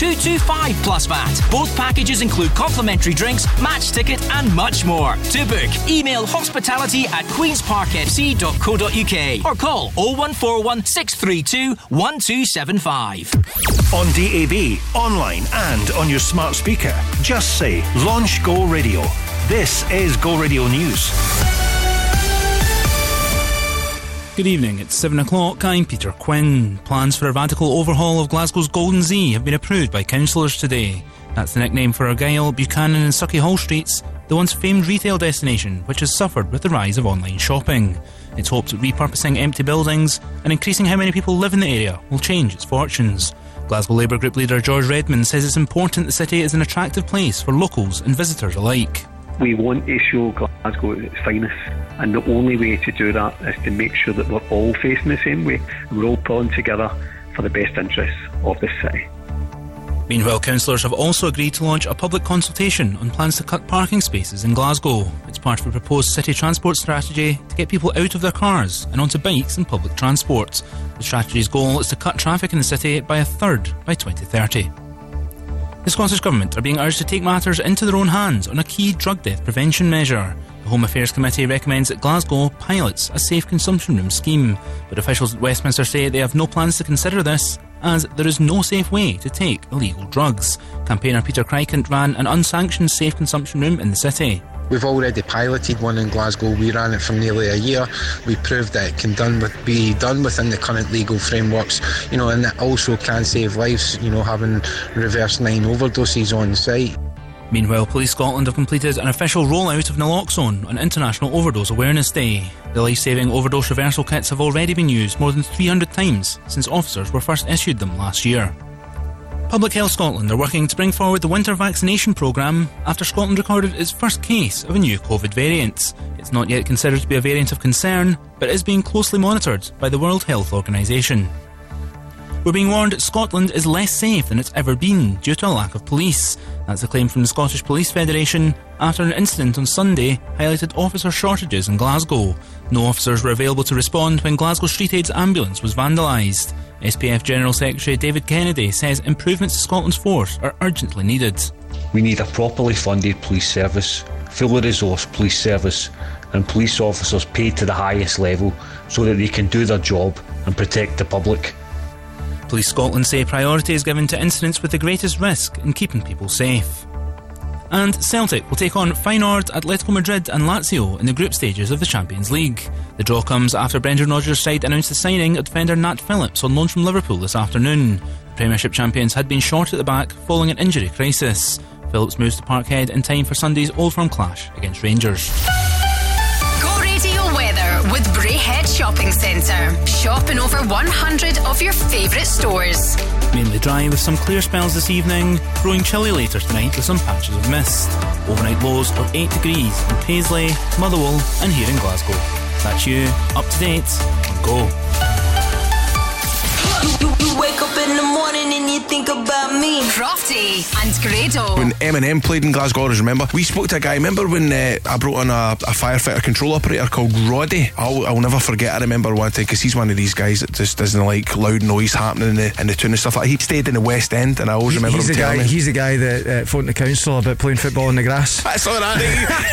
225 plus VAT. Both packages include complimentary drinks, match ticket, and much more. To book, email hospitality at queensparkfc.co.uk or call 0141 632 1275. On DAB, online, and on your smart speaker, just say Launch Go Radio. This is Go Radio News. Good evening, it's 7 o'clock. I'm Peter Quinn. Plans for a radical overhaul of Glasgow's Golden Z have been approved by councillors today. That's the nickname for Argyll, Buchanan, and Sucky Sauchiehall Streets, the once famed retail destination which has suffered with the rise of online shopping. It's hoped that repurposing empty buildings and increasing how many people live in the area will change its fortunes. Glasgow Labour Group leader George Redmond says it's important the city is an attractive place for locals and visitors alike. We want to show Glasgow its finest, and the only way to do that is to make sure that we're all facing the same way. We're all pulling together for the best interests of this city. Meanwhile, councillors have also agreed to launch a public consultation on plans to cut parking spaces in Glasgow. It's part of a proposed city transport strategy to get people out of their cars and onto bikes and public transport. The strategy's goal is to cut traffic in the city by a third by 2030. The Scottish Government are being urged to take matters into their own hands on a key drug death prevention measure. The Home Affairs Committee recommends that Glasgow pilots a safe consumption room scheme, but officials at Westminster say they have no plans to consider this as there is no safe way to take illegal drugs. Campaigner Peter Krykant ran an unsanctioned safe consumption room in the city. We've already piloted one in Glasgow. We ran it for nearly a year. We proved that it can done with, be done within the current legal frameworks, you know, and it also can save lives, you know, having reverse nine overdoses on site. Meanwhile, Police Scotland have completed an official rollout of naloxone on International Overdose Awareness Day. The life saving overdose reversal kits have already been used more than 300 times since officers were first issued them last year. Public Health Scotland are working to bring forward the winter vaccination programme after Scotland recorded its first case of a new COVID variant. It's not yet considered to be a variant of concern, but is being closely monitored by the World Health Organisation. We're being warned Scotland is less safe than it's ever been due to a lack of police. That's a claim from the Scottish Police Federation after an incident on Sunday highlighted officer shortages in Glasgow. No officers were available to respond when Glasgow Street Aid's ambulance was vandalised. SPF General Secretary David Kennedy says improvements to Scotland's force are urgently needed. We need a properly funded police service, fully resourced police service, and police officers paid to the highest level so that they can do their job and protect the public. Police Scotland say priority is given to incidents with the greatest risk in keeping people safe. And Celtic will take on Feyenoord, Atletico Madrid, and Lazio in the group stages of the Champions League. The draw comes after Brendan Rodgers' side announced the signing of defender Nat Phillips on loan from Liverpool this afternoon. The Premiership champions had been short at the back following an injury crisis. Phillips moves to Parkhead in time for Sunday's Old Firm clash against Rangers. Go Radio weather with Shopping Centre. Shop in over 100 of your favourite stores. Mainly dry with some clear spells this evening, growing chilly later tonight with some patches of mist. Overnight lows of 8 degrees in Paisley, Motherwell, and here in Glasgow. That's you, up to date, on Go. Morning and you think about me. Crofty and Grado. When Eminem played in Glasgow, I remember we spoke to a guy. Remember when uh, I brought on a, a firefighter control operator called Roddy? I'll, I'll never forget. I remember one thing because he's one of these guys that just doesn't like loud noise happening in the, in the tune and stuff like. He stayed in the West End, and I always remember he's him the guy. me. He's the guy that uh, phoned the council about playing football in the grass. That's all right.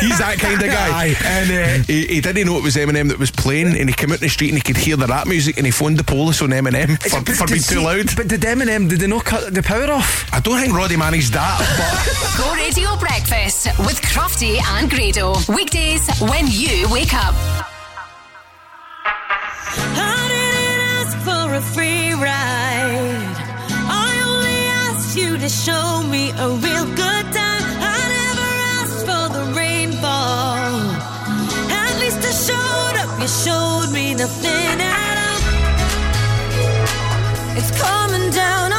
He's that kind of guy. Aye. and uh, he, he didn't know it was Eminem that was playing, and he came out in the street and he could hear the rap music, and he phoned the police on Eminem for, for being too loud. But did Eminem? Did they not cut the power off? I don't think Roddy managed that, but. Go Radio Breakfast with Crofty and Grado. Weekdays when you wake up. I didn't ask for a free ride. I only asked you to show me a real good time. I never asked for the rainfall. At least I showed up. You showed me nothing at all. It's coming down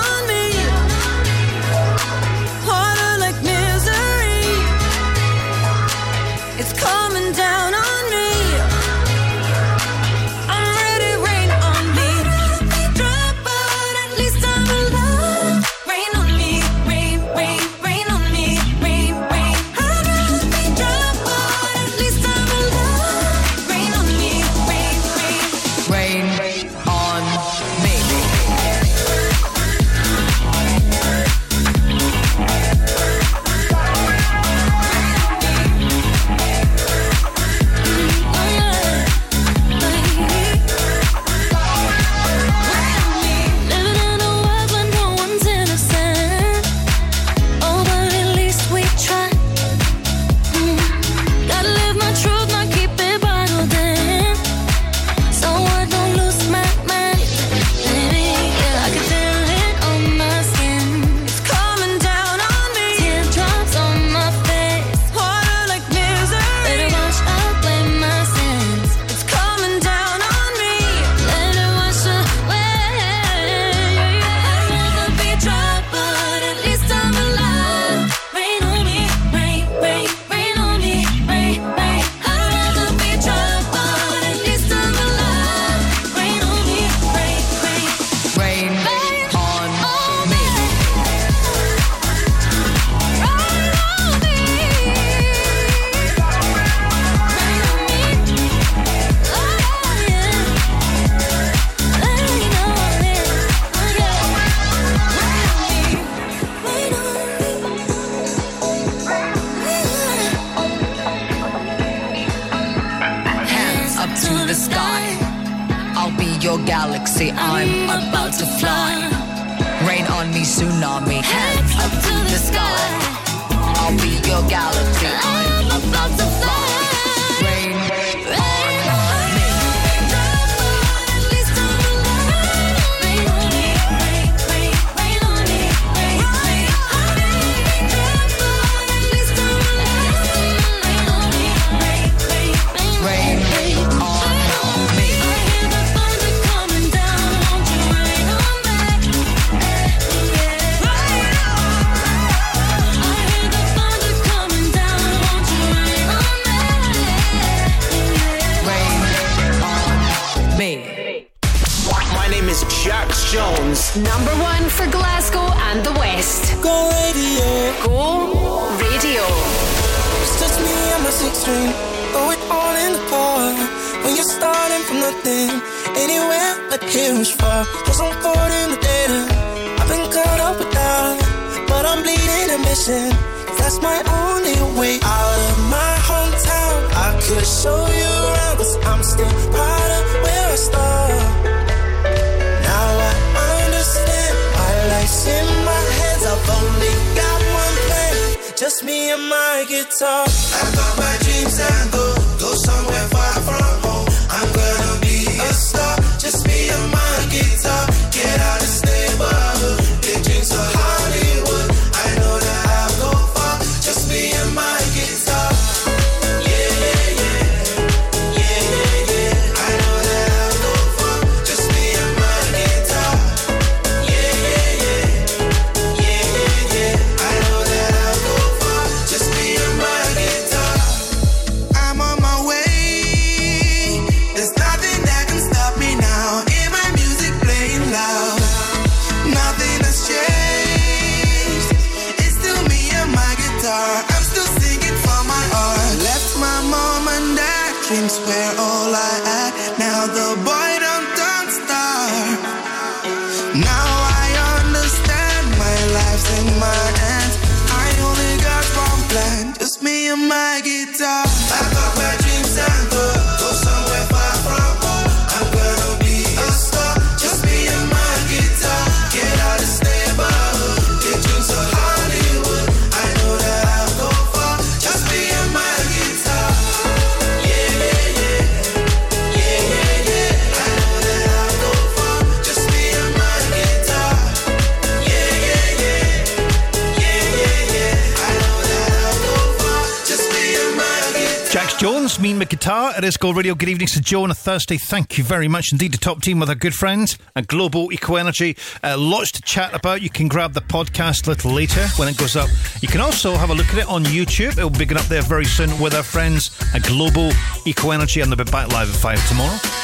It is Gold Radio. Good evening to Joe on a Thursday. Thank you very much indeed to Top Team with our good friends at Global Eco Energy. Uh, lots to chat about. You can grab the podcast a little later when it goes up. You can also have a look at it on YouTube. It will be going up there very soon with our friends at Global Eco Energy, and they'll be back live at 5 tomorrow.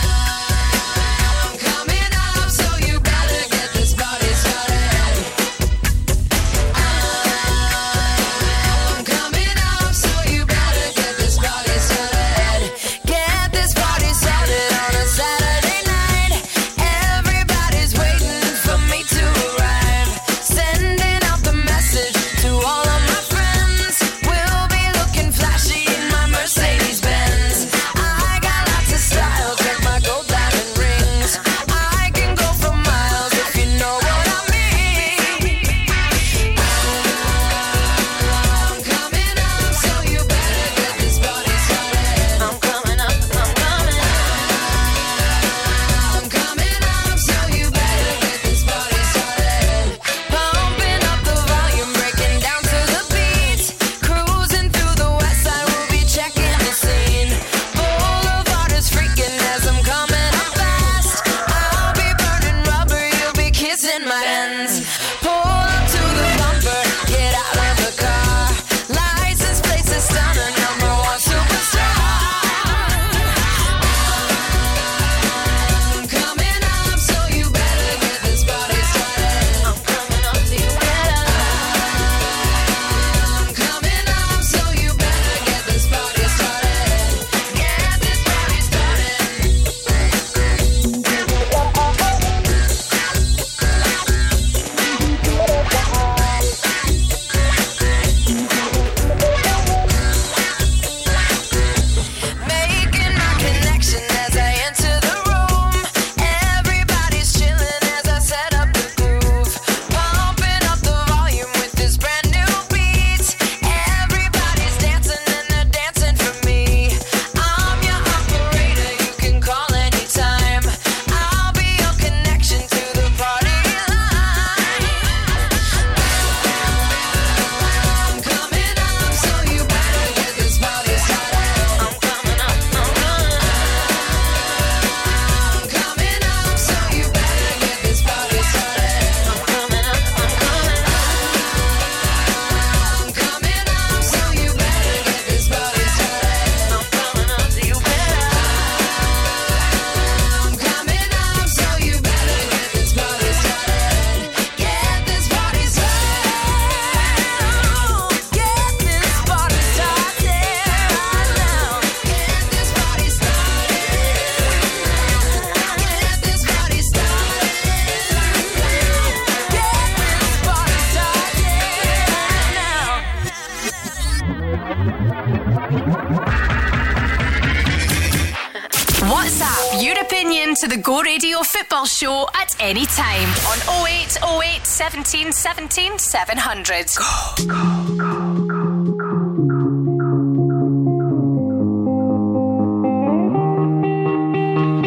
Show at any time on 0808 17 17 700. Go, go,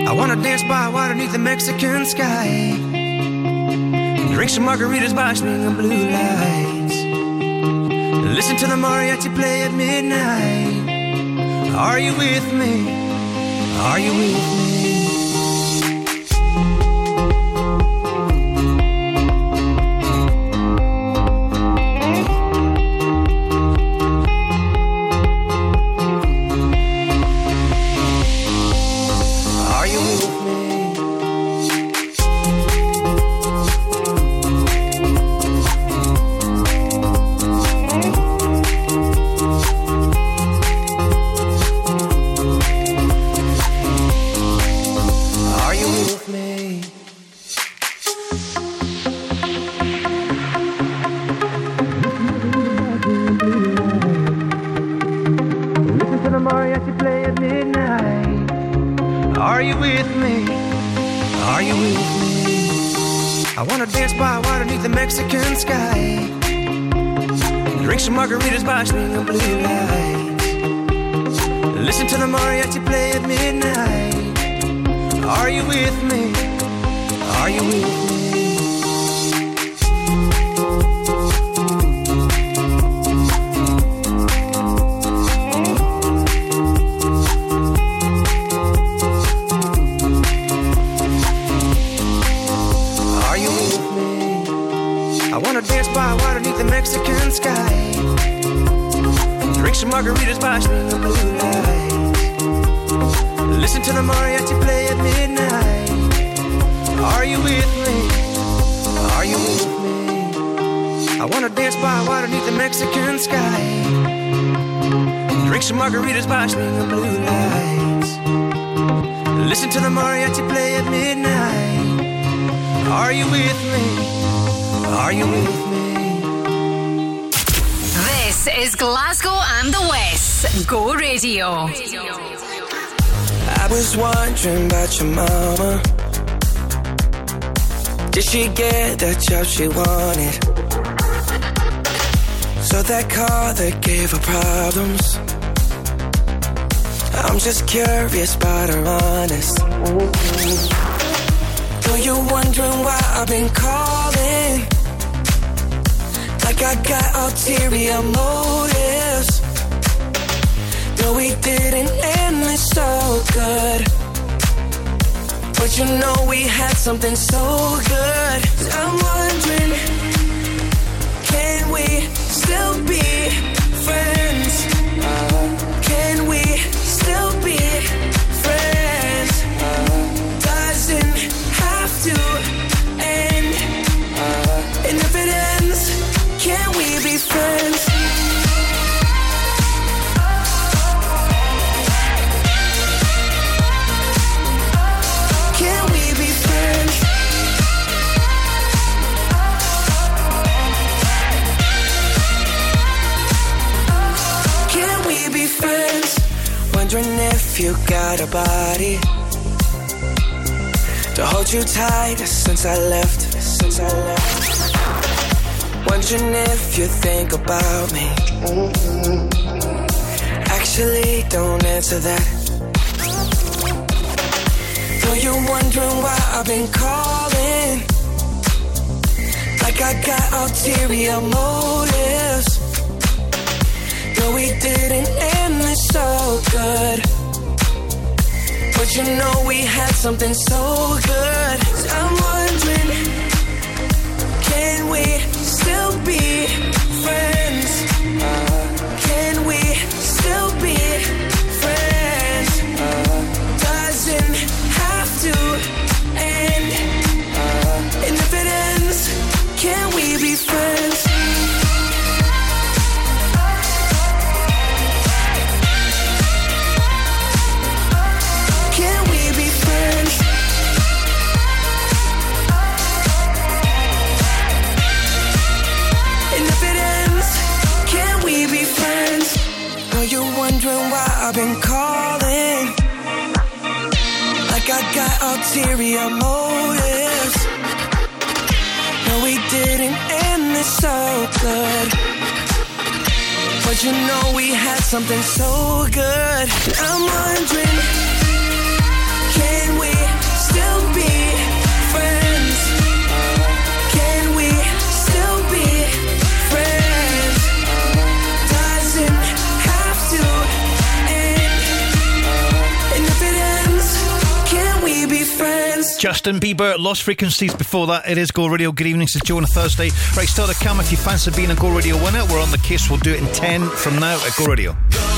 I wanna dance by water beneath the Mexican sky. Drink some margaritas by swinging blue lights. Listen to the mariachi play at midnight. Are you with me? Are you with me? Did she get the job she wanted? So that car that gave her problems. I'm just curious about her honest. Though you're wondering why I've been calling. Like I got ulterior motives. Though we didn't end this so good. But you know we had something so good. I'm wondering, can we still be friends? Uh-huh. Can we still be friends? Uh-huh. Doesn't have to end. Uh-huh. And if it ends, can we be friends? You got a body to hold you tight since I left. Since I left. Wondering if you think about me. Actually, don't answer that. Though you're wondering why I've been calling. Like I got ulterior motives. Though we didn't end this so good. But you know we had something so good. I'm wondering, can we still be friends? But you know we had something so good. I'm wondering, Justin Bieber, Lost Frequencies before that. It is Go Radio. Good evening, it's Joe on a Thursday. Right, still to come. If you fancy being a Go Radio winner, we're on the case. We'll do it in 10 from now at Go Radio. St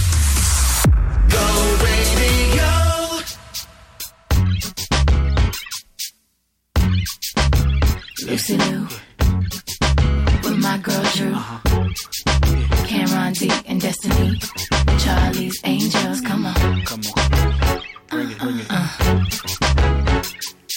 Lucy Liu with my girl Drew. Uh-huh. Cameron D and Destiny. Charlie's Angels. Come on. Come on. Bring it, bring it. Uh-uh.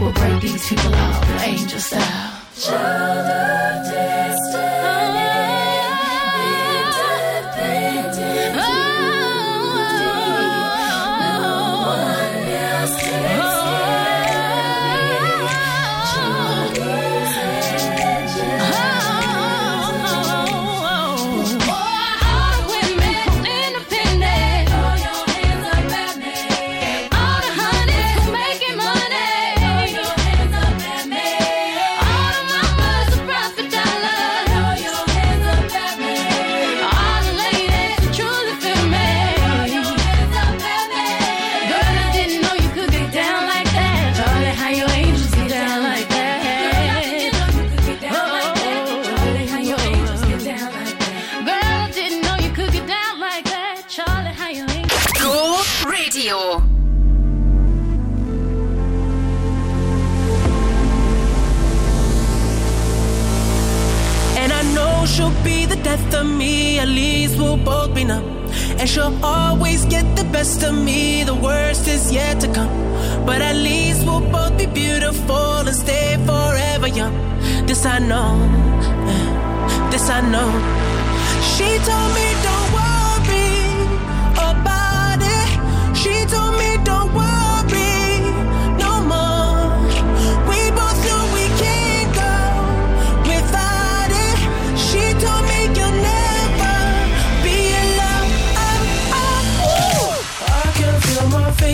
We'll break these people off angel style. Child of And she'll always get the best of me, the worst is yet to come. But at least we'll both be beautiful and stay forever young. This I know, this I know. She told me.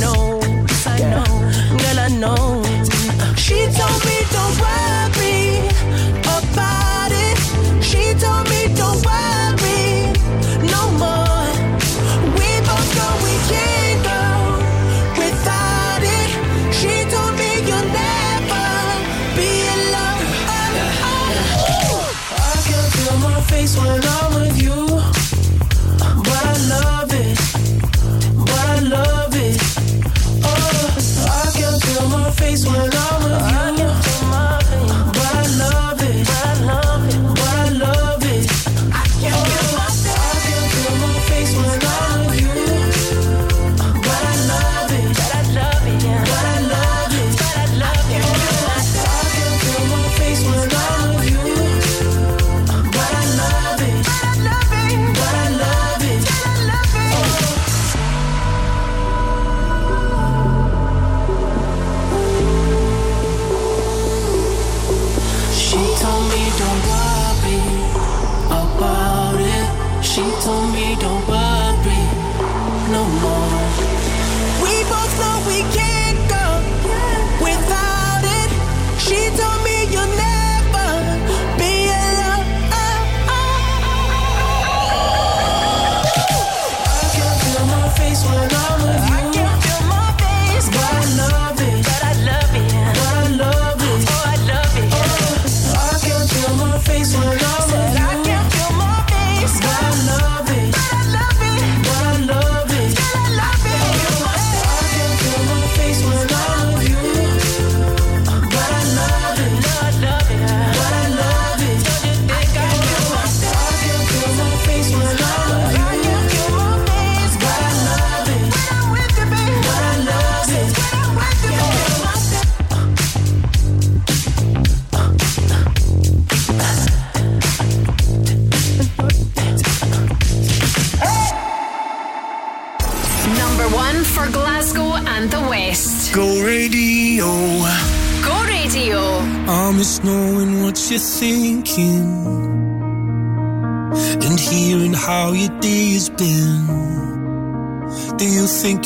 know, I know, girl, I know. She told me don't.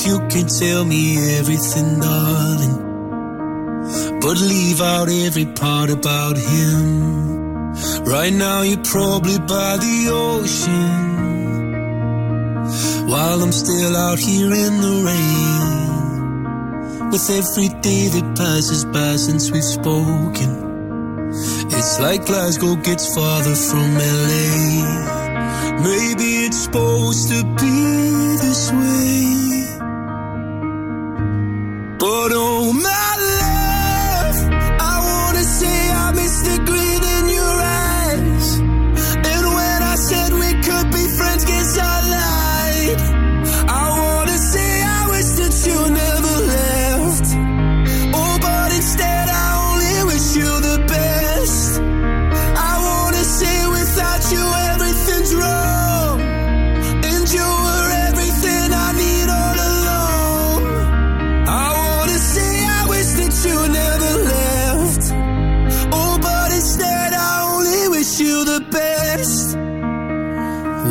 you can tell me everything, darling, but leave out every part about him. Right now, you're probably by the ocean, while I'm still out here in the rain. With every day that passes by since we've spoken, it's like Glasgow gets farther from LA. Maybe it's supposed to be this way.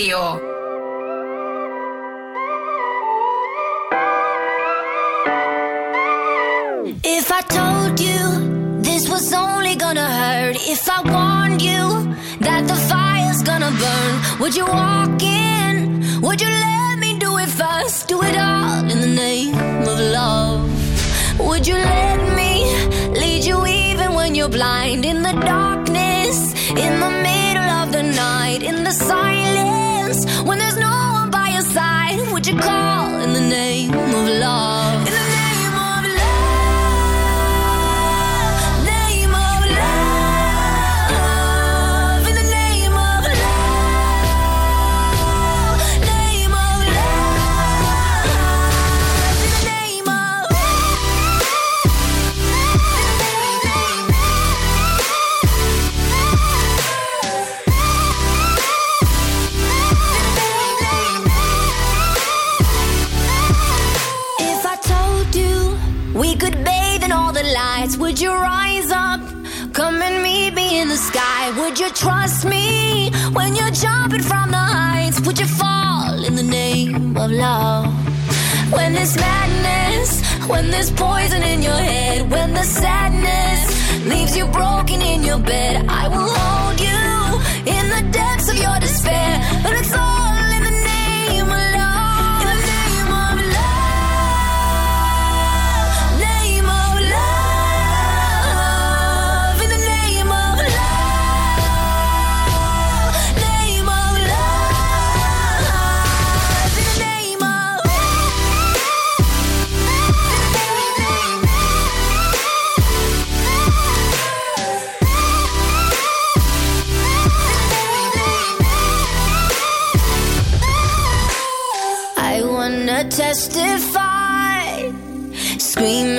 Radio. If I told you this was only gonna hurt, if I warned you that the fire's gonna burn, would you walk in? Would you let me do it first? Do it all in the name of love. Would you let me lead you even when you're blind? In the darkness, in the call in the name of love? Would you rise up? Come and meet me in the sky. Would you trust me when you're jumping from the heights? Would you fall in the name of love? When there's madness, when there's poison in your head, when the sadness leaves you broken in your bed, I will hold screaming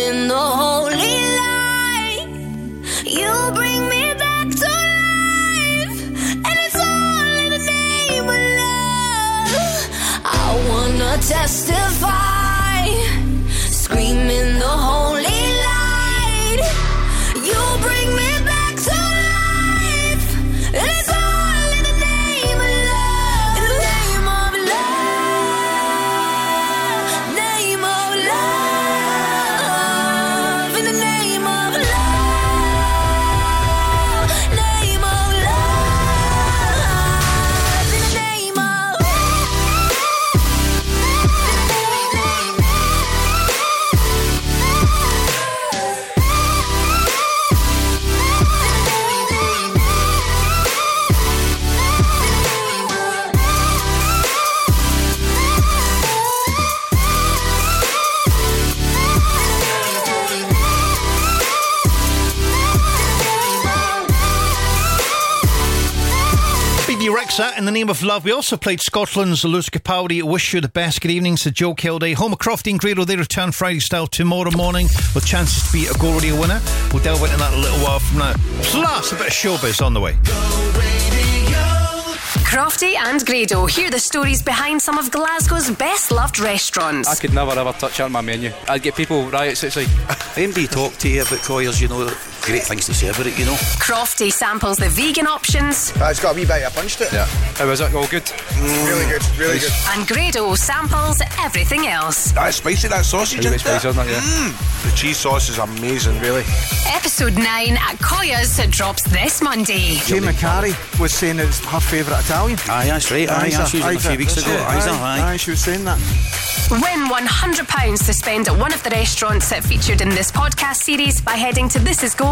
Rexha in the name of love. We also played Scotland's Lewis Capaldi. Wish you the best. Good evening to Joe Kilday. Home of Crofty and Grado. They return Friday style tomorrow morning with chances to be a Go Radio winner. We'll delve into that a little while from now. Plus a bit of showbiz on the way. Crofty and Grado hear the stories behind some of Glasgow's best loved restaurants. I could never ever touch on my menu. I'd get people riots. It's like anybody talk to you about Koya's, you know, great things to say about it, you know. Crofty samples the vegan options. Uh, it's got a wee bite. I punched it. Yeah. How was it? All good. Really good. Really good. And Grado samples everything else. That's spicy, that sausage. Really isn't it? spicy, isn't it? Yeah. Mm. The cheese sauce is amazing, really. Episode 9 at Koya's drops this Monday. Jane McCarry was saying it's her favourite Italian. Aye, that's right. Aye, that's used it a few weeks ago. Aye, aye. aye, she was saying that. Win £100 to spend at one of the restaurants that featured in this podcast series by heading to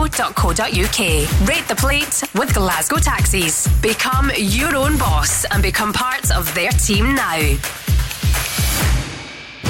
thisisgo.co.uk. Rate the plate with Glasgow Taxis. Become your own boss and become part of their team now.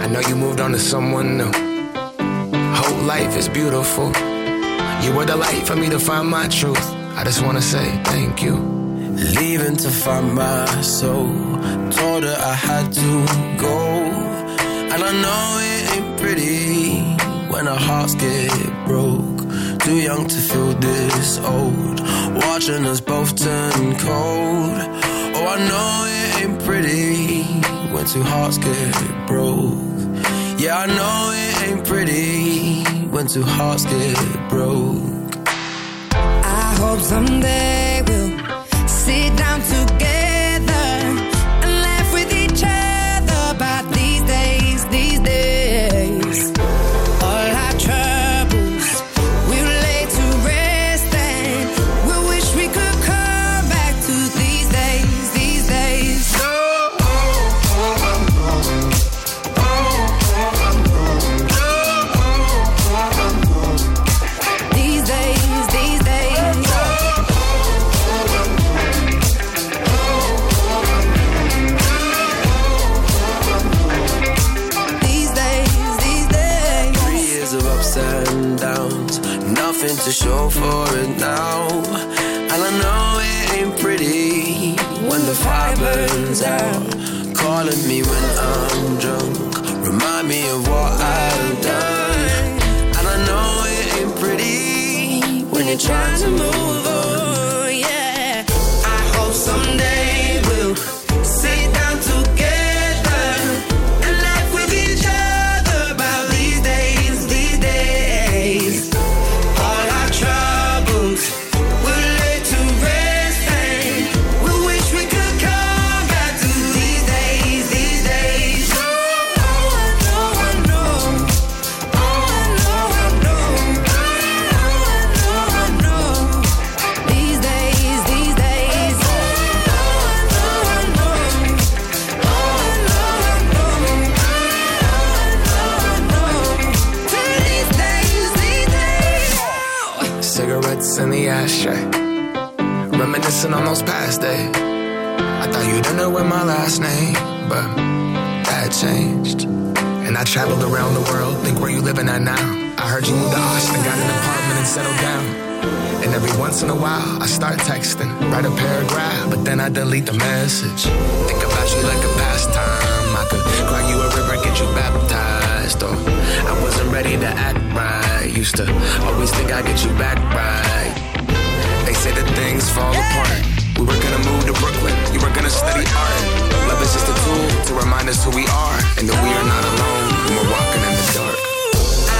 I know you moved on to someone new. Whole life is beautiful. You were the light for me to find my truth. I just wanna say thank you. Leaving to find my soul. Told her I had to go. And I know it ain't pretty when our hearts get broke. Too young to feel this old. Watching us both turn cold. Oh, I know it ain't pretty when two hearts get broke. Yeah, I know it ain't pretty when two hearts get broke. I hope someday we'll sit down together it now. And I know it ain't pretty when the fire burns out. Calling me when I'm drunk, remind me of what I've done. And I know it ain't pretty when you're trying to move Reminiscing on those past days. I thought you didn't know my last name, but that changed. And I traveled around the world, think where you living at now. I heard you moved to Austin, got an apartment and settled down. And every once in a while, I start texting, write a paragraph, but then I delete the message. Think about you like a pastime. I could cry you a river, get you baptized. Or I wasn't ready to act right. Used to always think I'd get you back right. Say that things fall apart. We were gonna move to Brooklyn, you were gonna study art. Love is just a tool to remind us who we are and that we are not alone when we're walking in the dark.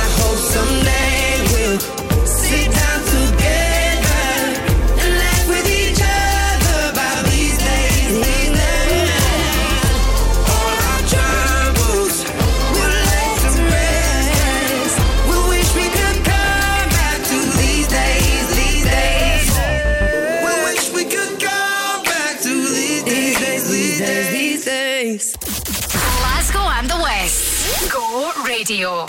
I hope someday we'll sit down tío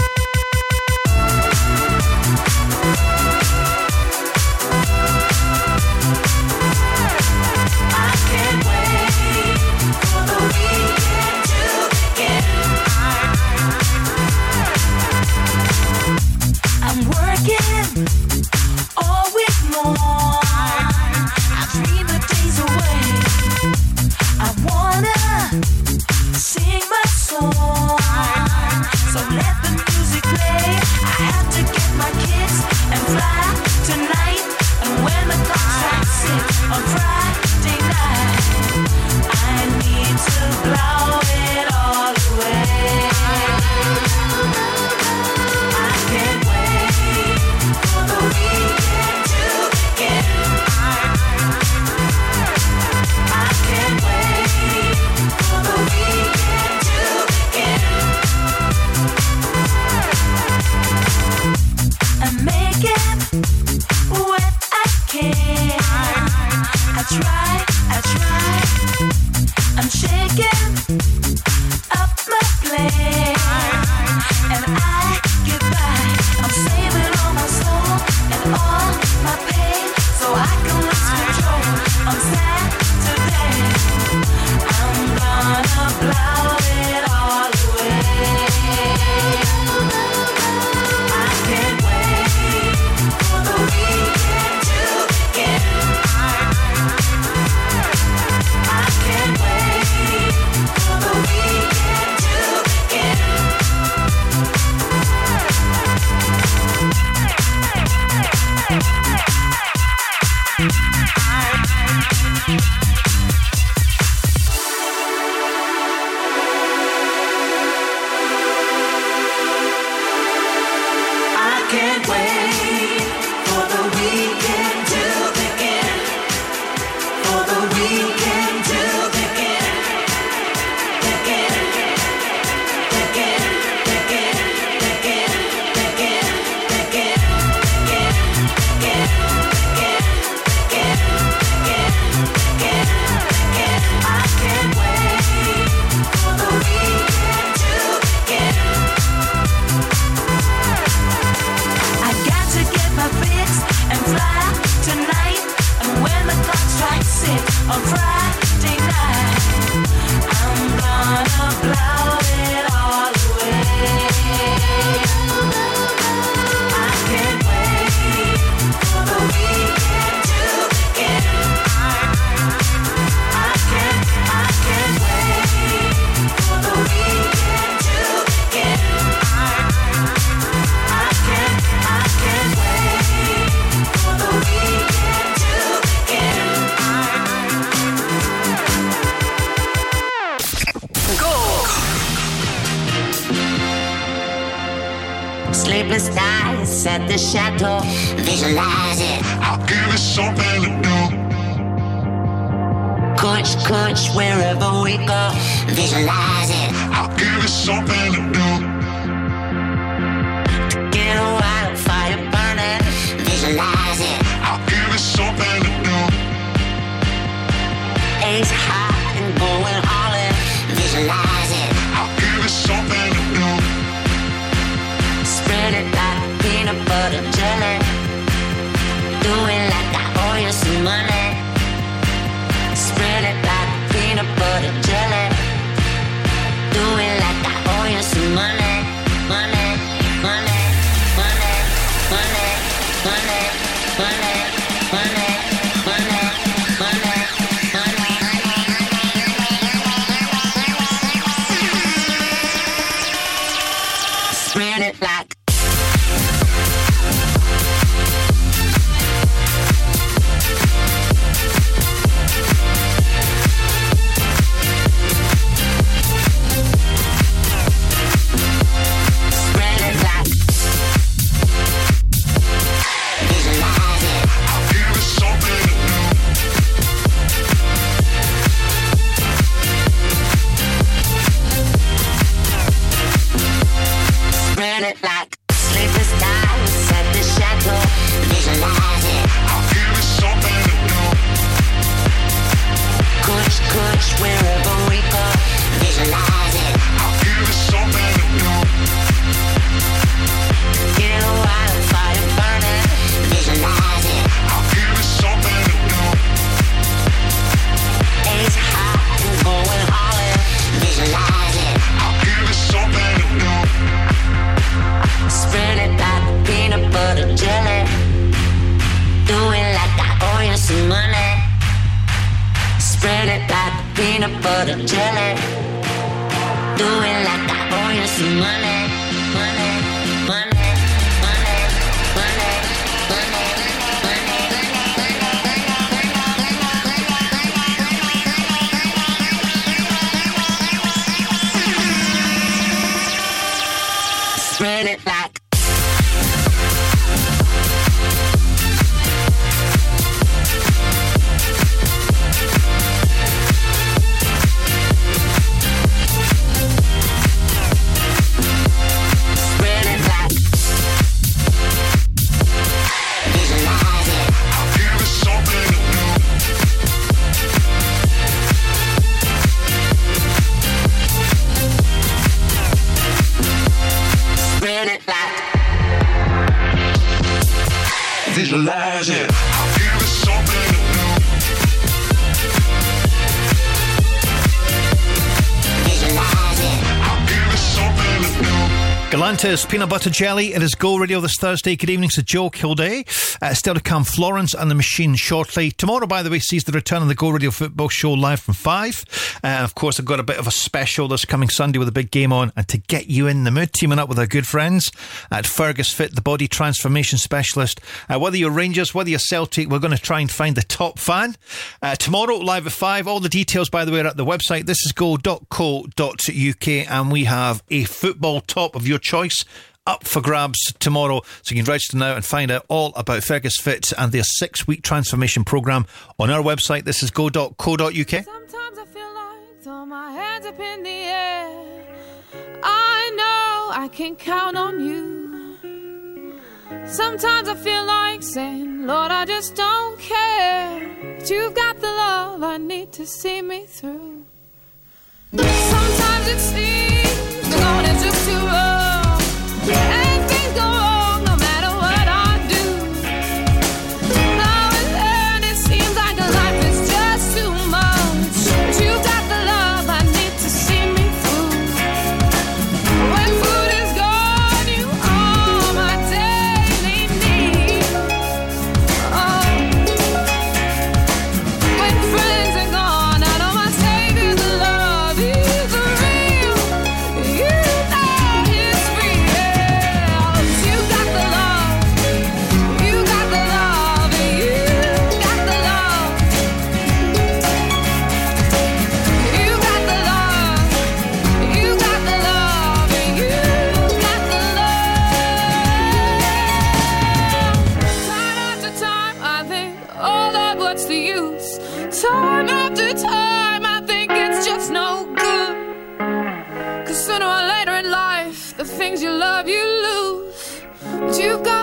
Visualize it. Galantis Peanut Butter Jelly. It is Go Radio this Thursday. Good evening to Joe Kilday. Uh, still to come, Florence and the Machine shortly. Tomorrow, by the way, sees the return of the Go Radio Football Show live from 5. Uh, of course, I've got a bit of a special this coming Sunday with a big game on. And to get you in the mood, teaming up with our good friends at Fergus Fit, the body transformation specialist. Uh, whether you're Rangers, whether you're Celtic, we're going to try and find the top fan. Uh, tomorrow, live at 5. All the details, by the way, are at the website. This is go.co.uk. And we have a football top of your choice up for grabs tomorrow. So you can register now and find out all about Fergus Fit and their six week transformation program on our website. This is go.co.uk. Sometimes I feel like throw my hands up in the air. I know I can count on you. Sometimes I feel like saying, Lord, I just don't care. But you've got the love I need to see me through. Sometimes it seems yeah.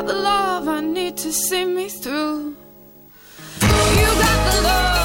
The love I need to see me through. You got the love.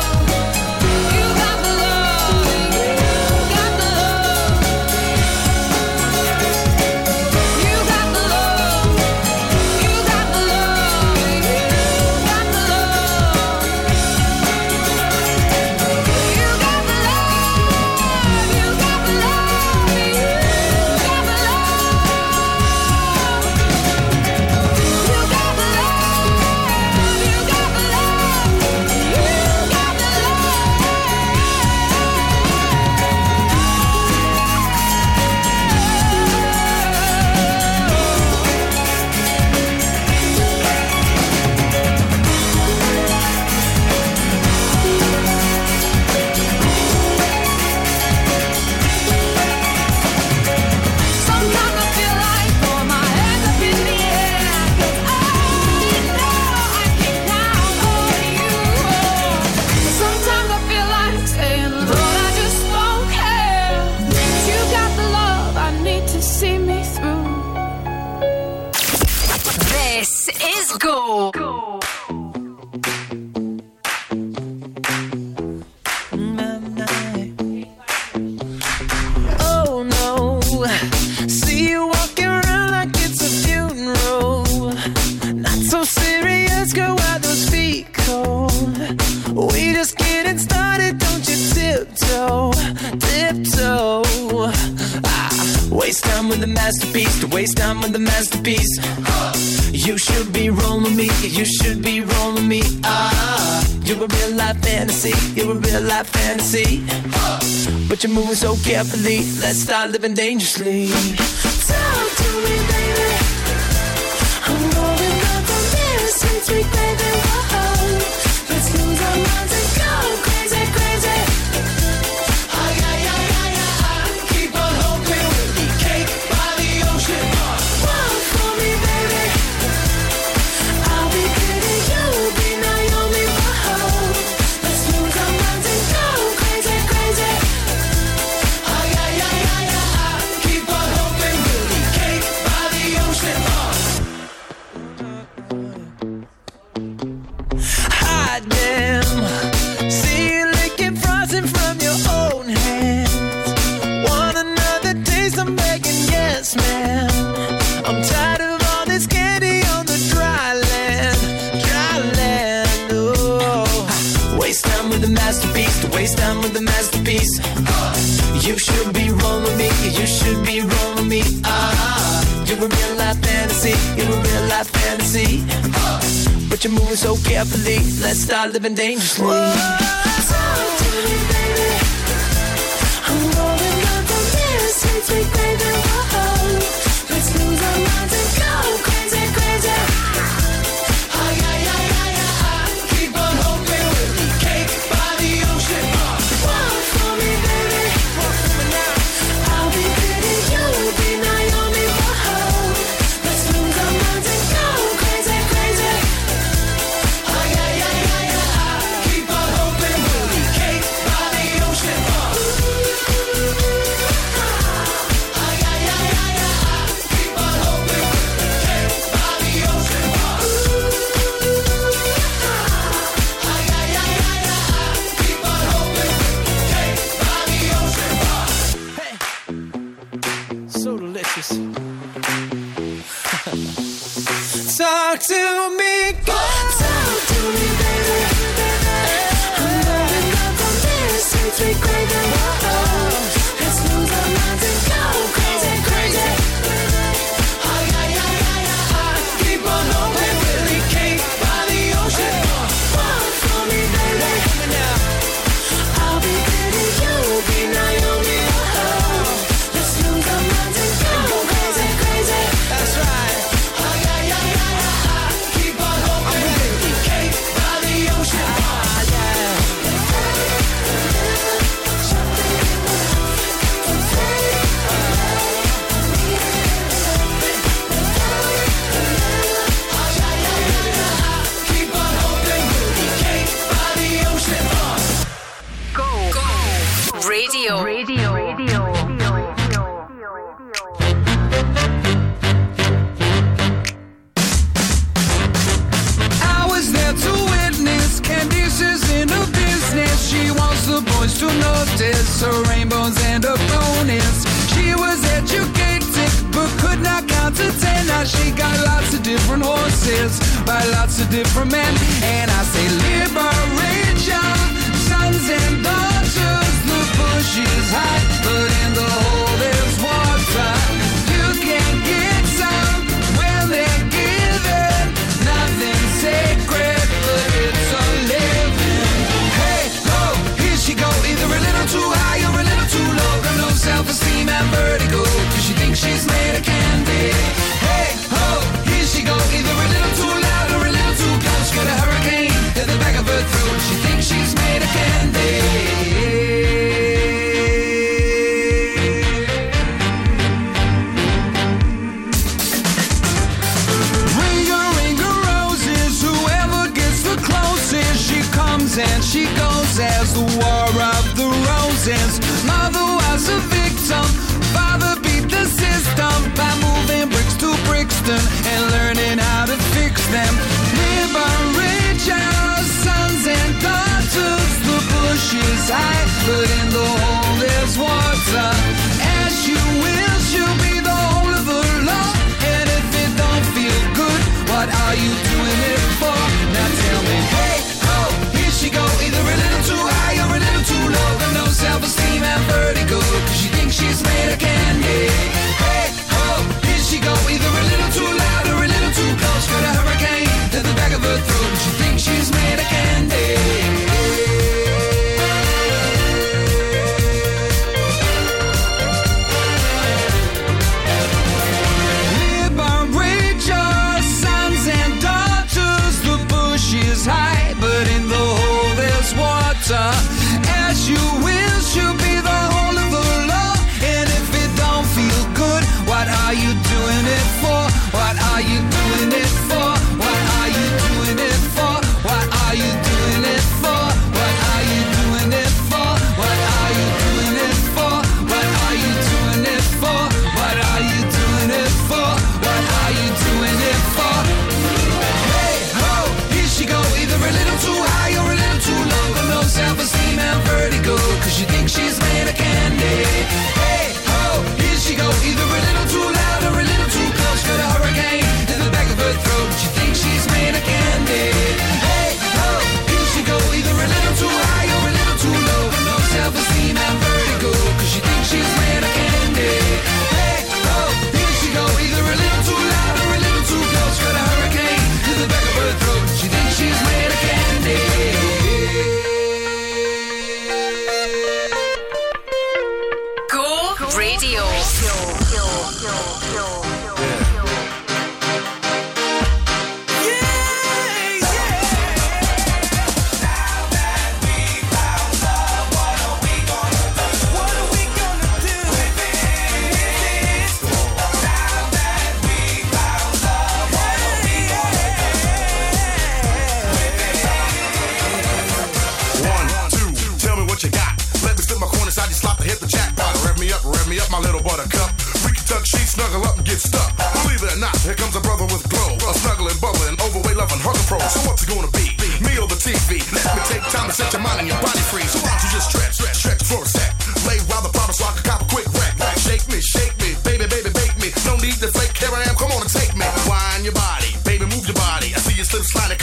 with a masterpiece, to waste time with a masterpiece. You should be rolling with me, you should be rolling with me. Ah, you're a real life fantasy, you're a real life fantasy. But you're moving so carefully, let's start living dangerously. Talk to me, baby. I'm rolling up on this, sweet baby. but you're moving so carefully. Let's start living dangerously. Whoa, talk to me, baby. I'm rolling up the mirror, sweet, sweet baby.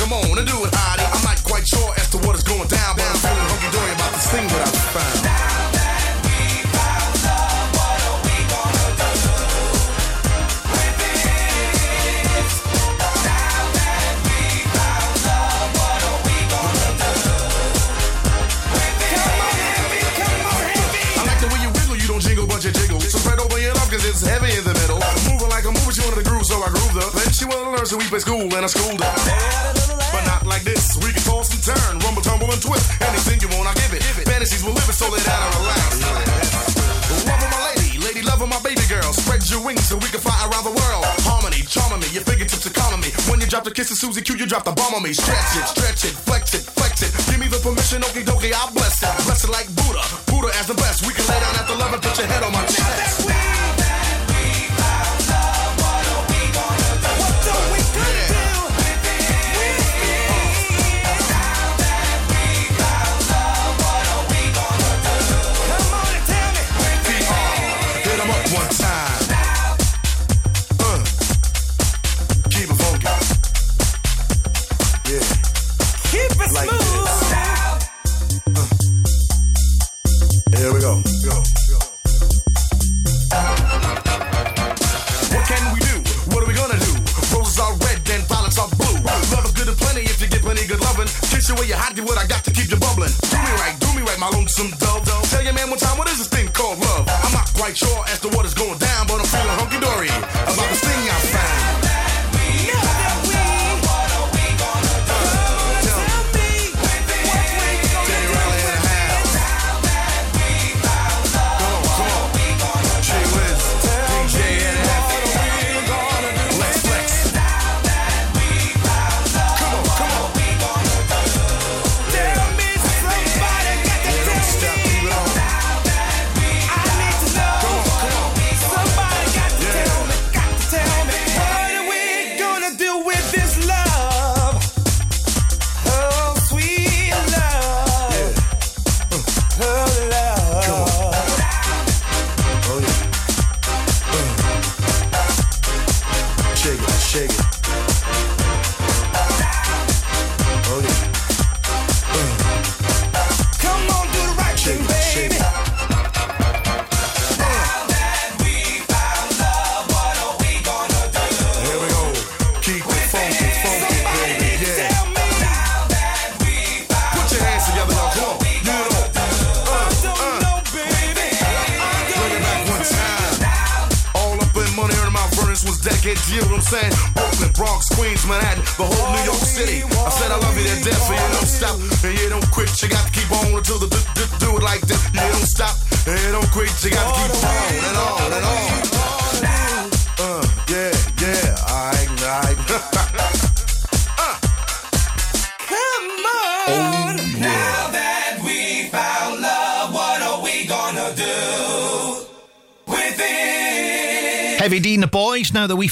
Come on and do it, Heidi. I'm not quite sure as to what is going down, but I'm feeling hunky dory about this thing that I found. Now that we found love, what are we gonna do? Now that we found love, what are we gonna do heavy. I like the way you wiggle, you don't jingle, but you jiggle. Spread open your it's heavy in the middle. I'm moving like a mover, she wanted to groove, so I grooved her. Then she wanted to learn, so we played school, and I schooled her. to Susie Q, you drop the bomb on me. Stretch it, stretch it, flex it,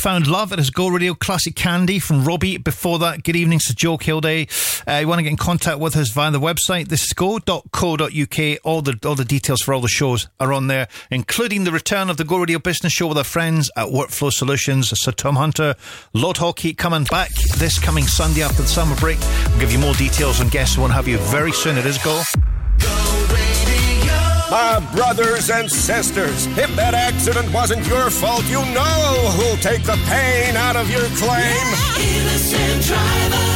found love, it is Go Radio Classic Candy from Robbie. Before that, good evening to Joe Kilday. Uh, you want to get in contact with us via the website, this is go.co.uk. All the all the details for all the shows are on there, including the return of the Go Radio Business Show with our friends at Workflow Solutions. Sir Tom Hunter, Lord Haughey coming back this coming Sunday after the summer break. We'll give you more details on guests what have you very soon. It is Go. My brothers and sisters, if that accident wasn't your fault, you know who'll take the pain out of your claim. Innocent driver.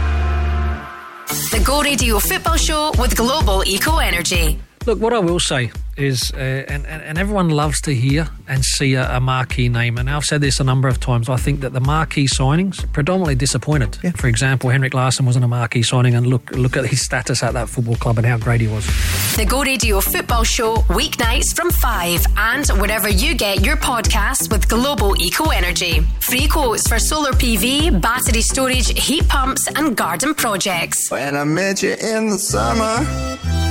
The Go Radio Football Show with Global Eco Energy. Look, what I will say is, uh, and, and, and everyone loves to hear and see a, a marquee name. And I've said this a number of times. I think that the marquee signings predominantly disappointed. For example, Henrik Larsson wasn't a marquee signing, and look look at his status at that football club and how great he was. The Go Radio Football Show, weeknights from 5, and wherever you get your podcasts with Global Eco Energy. Free quotes for solar PV, battery storage, heat pumps, and garden projects. When I met you in the summer,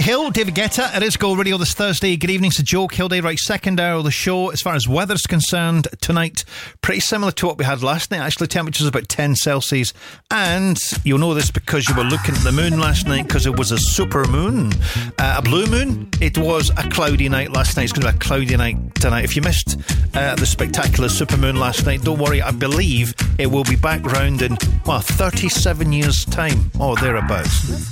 Hill, David Guetta, it is Go Radio this Thursday. Good evening to Joe Kilday, right second hour of the show. As far as weather's concerned, tonight, pretty similar to what we had last night. Actually, temperatures about 10 Celsius. And you'll know this because you were looking at the moon last night because it was a super moon, uh, a blue moon. It was a cloudy night last night. It's going to be a cloudy night tonight. If you missed uh, the spectacular super moon last night, don't worry. I believe it will be back round in, well, 37 years' time or thereabouts.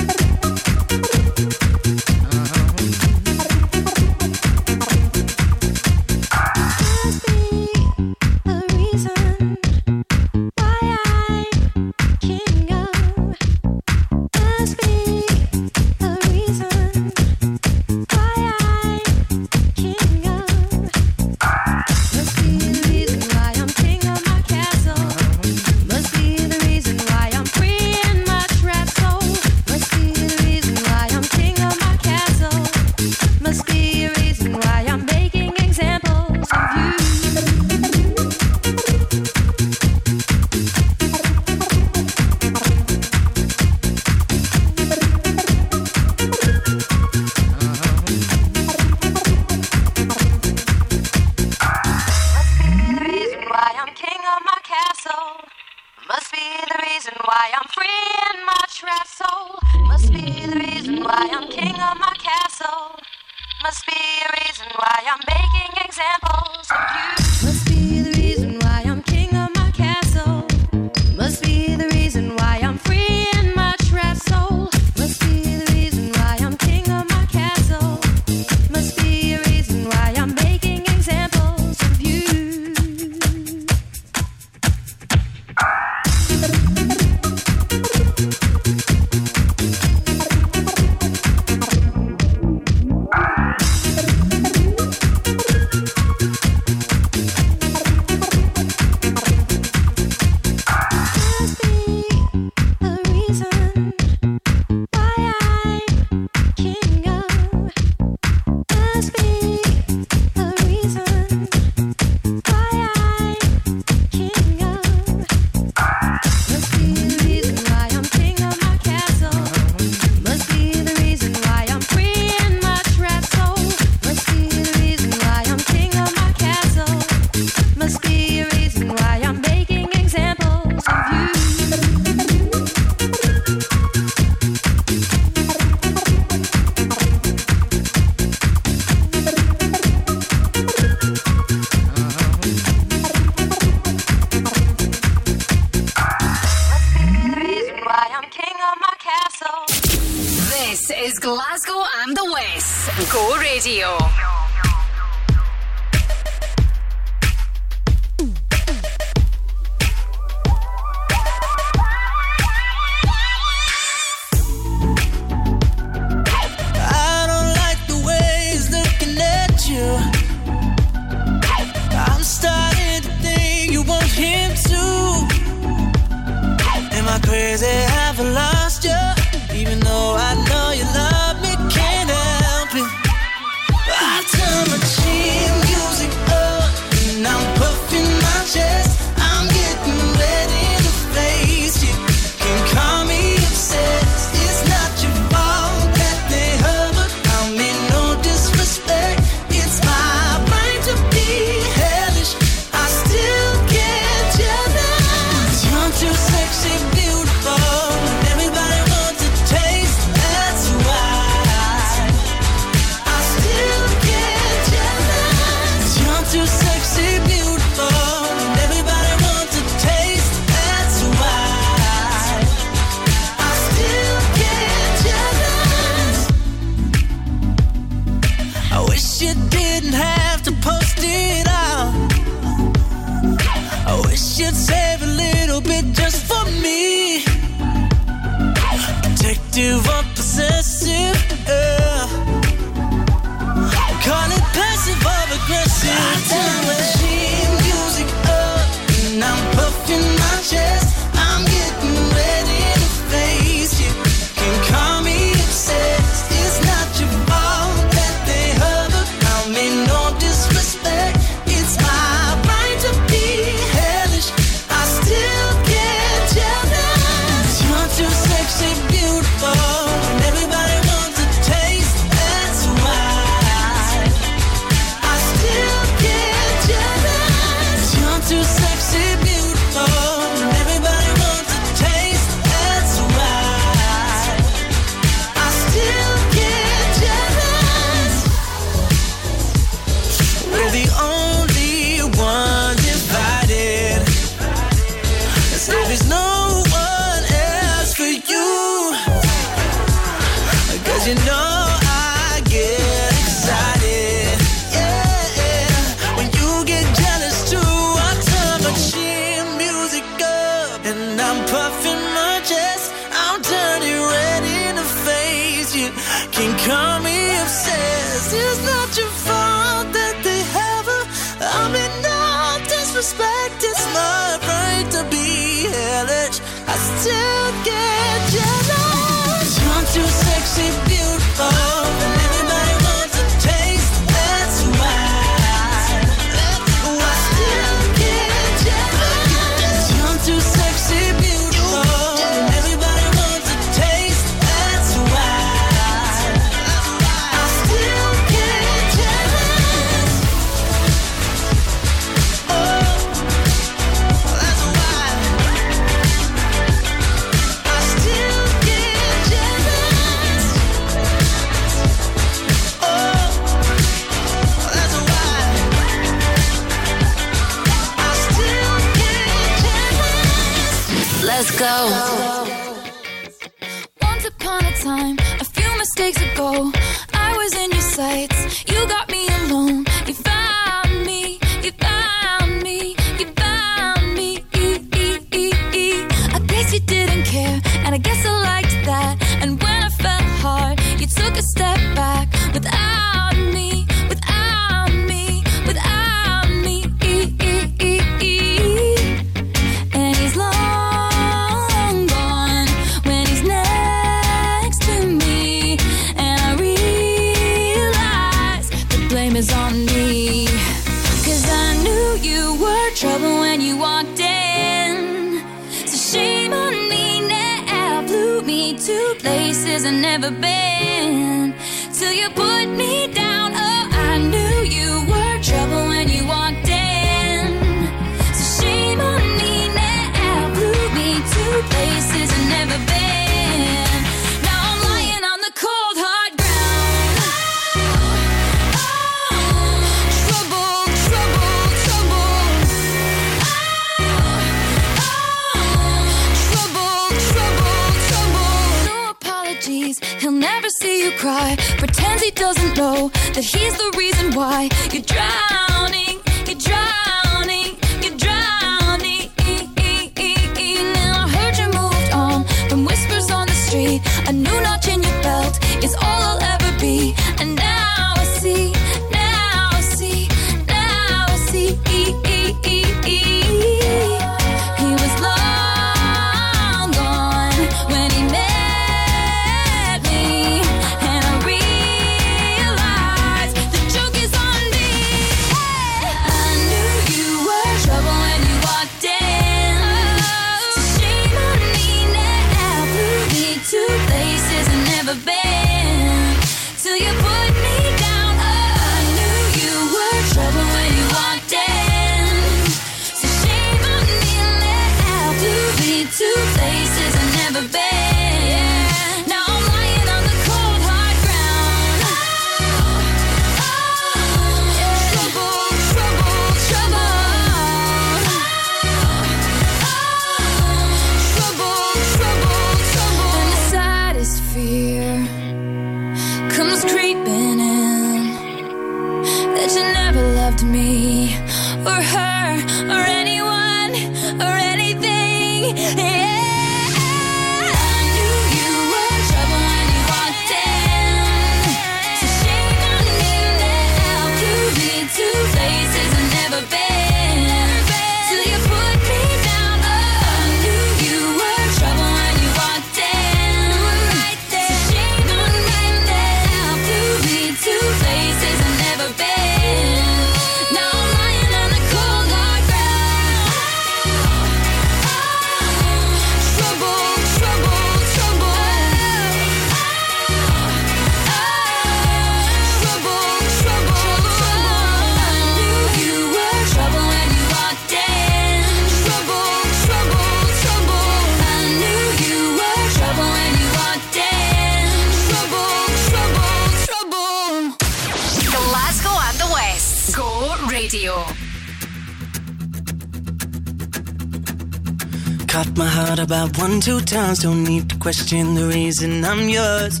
Caught my heart about one, two times. Don't need to question the reason I'm yours.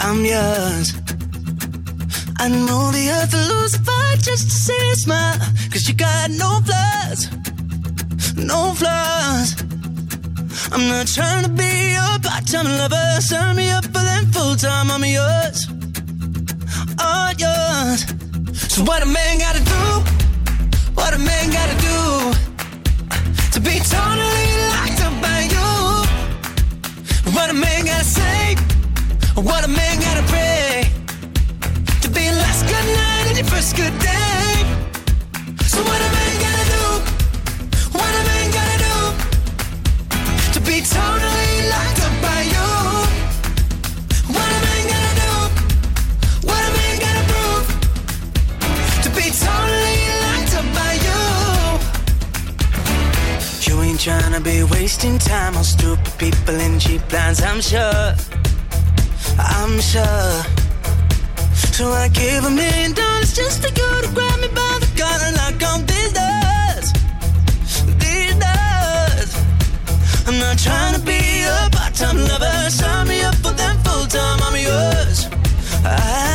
I'm yours. I know the earth will lose a fight just to see you smile. Cause you got no flaws. No flaws. I'm not trying to be your part-time lover. Sign me up for them full-time. I'm yours, all yours. So what a man gotta do? What a man gotta do? to be totally locked up by you. What a man gotta say, what a man gotta pray. To be last good night and your first good day. So what trying to be wasting time on stupid people in cheap lines. I'm sure, I'm sure. So I give a million dollars just to go to grab me by the collar, like on these doors, these doors. I'm not trying to be a part-time lover. Sign me up for them full-time. I'm yours. I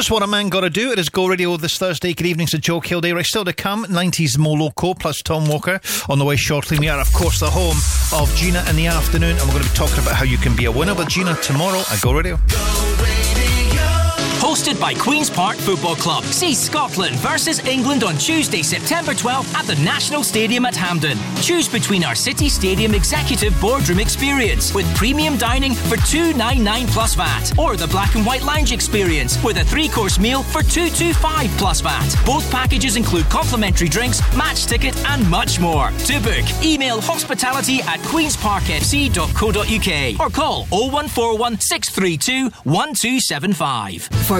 Brothers, What a Man Gotta Do. It is Go Radio this Thursday. Good evening to Joe Kilday. Still to come, 90s Mo Loco plus Tom Walker on the way shortly. We are, of course, the home of Gina in the afternoon, and we're going to be talking about how you can be a winner with Gina tomorrow at Go Radio. Hosted by Queen's Park Football Club. See Scotland versus England on Tuesday, September 12th at the National Stadium at Hampden. Choose between our City Stadium Executive Boardroom Experience with premium dining for two nine nine plus VAT, or the Black and White Lounge Experience with a three-course meal for two two five plus VAT. Both packages include complimentary drinks, match ticket, and much more. To book, email hospitality at queensparkfc.co.uk or call 0141 632 1275. For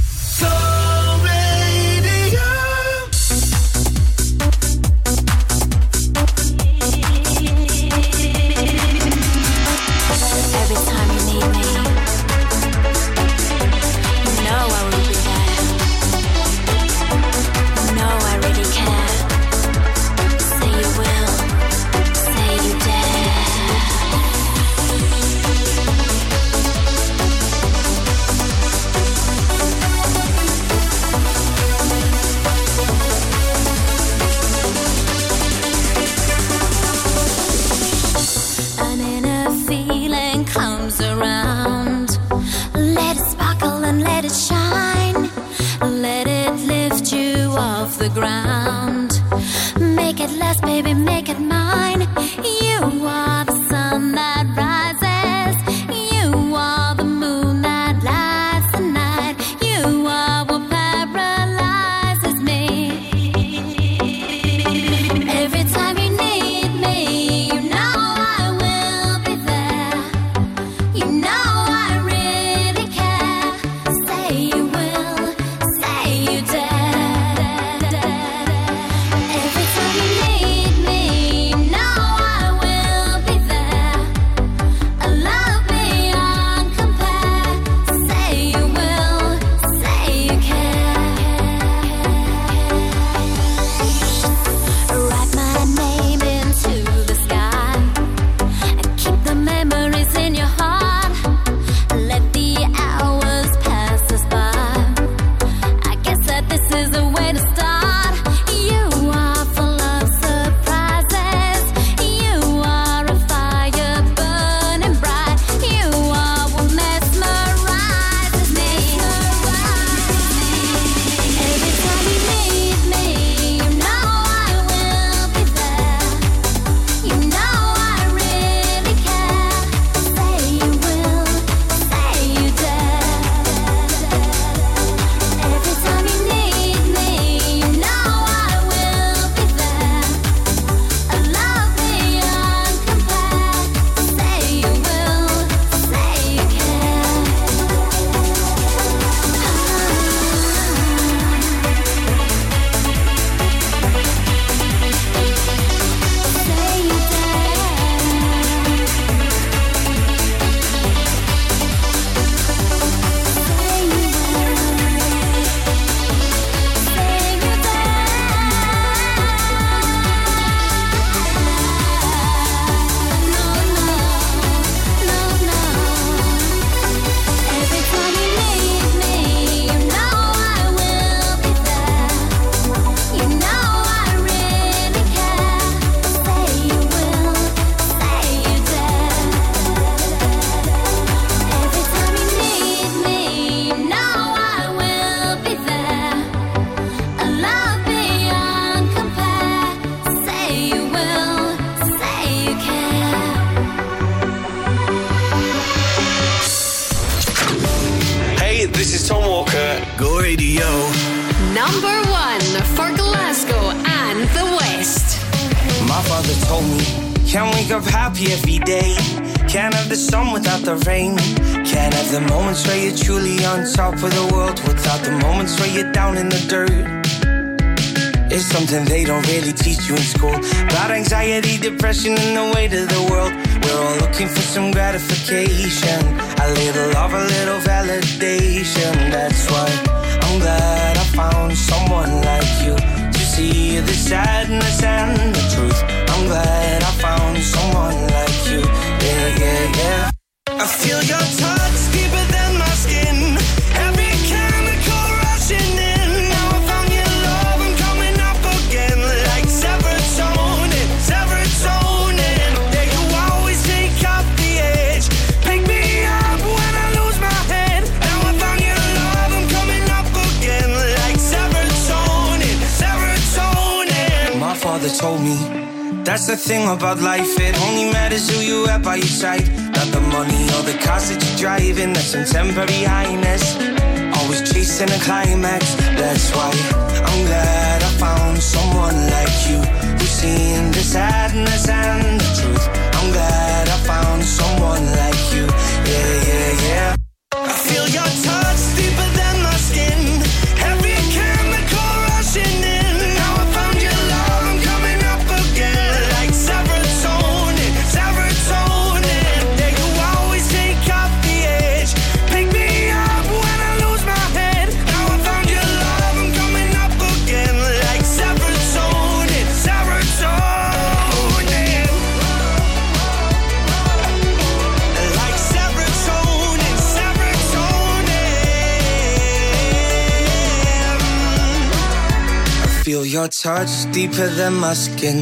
Every the ground. Make it last, baby, make it mine. skin.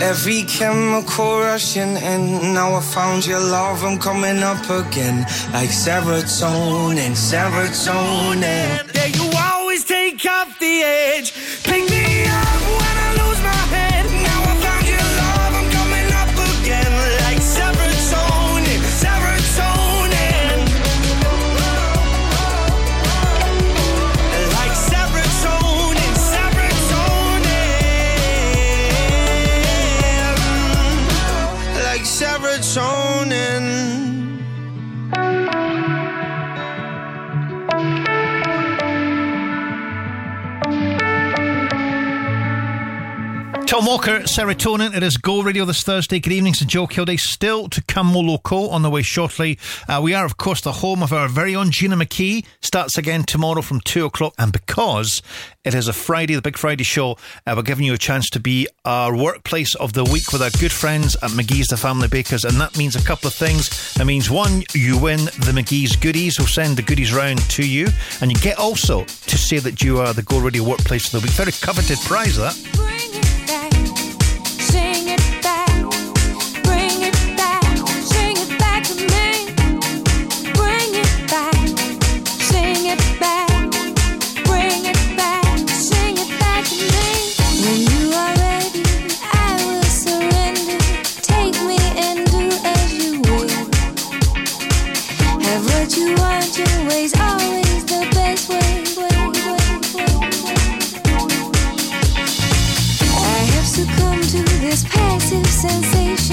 Every chemical rushing in. Now I found your love, I'm coming up again. Like serotonin, serotonin. Walker, Serotonin. It is Go Radio this Thursday. Good evening to Joe Kilday. Still to come more local on the way shortly. Uh, we are, of course, the home of our very own Gina McKee. Starts again tomorrow from 2 o'clock. And because it is a Friday, the Big Friday show, uh, we're giving you a chance to be our workplace of the week with our good friends at McGee's The Family Bakers. And that means a couple of things. It means one, you win the McGee's goodies. We'll send the goodies round to you. And you get also to say that you are the Go Radio Workplace of the Week. Very coveted prize, that. Bring it back sing it. Sensation.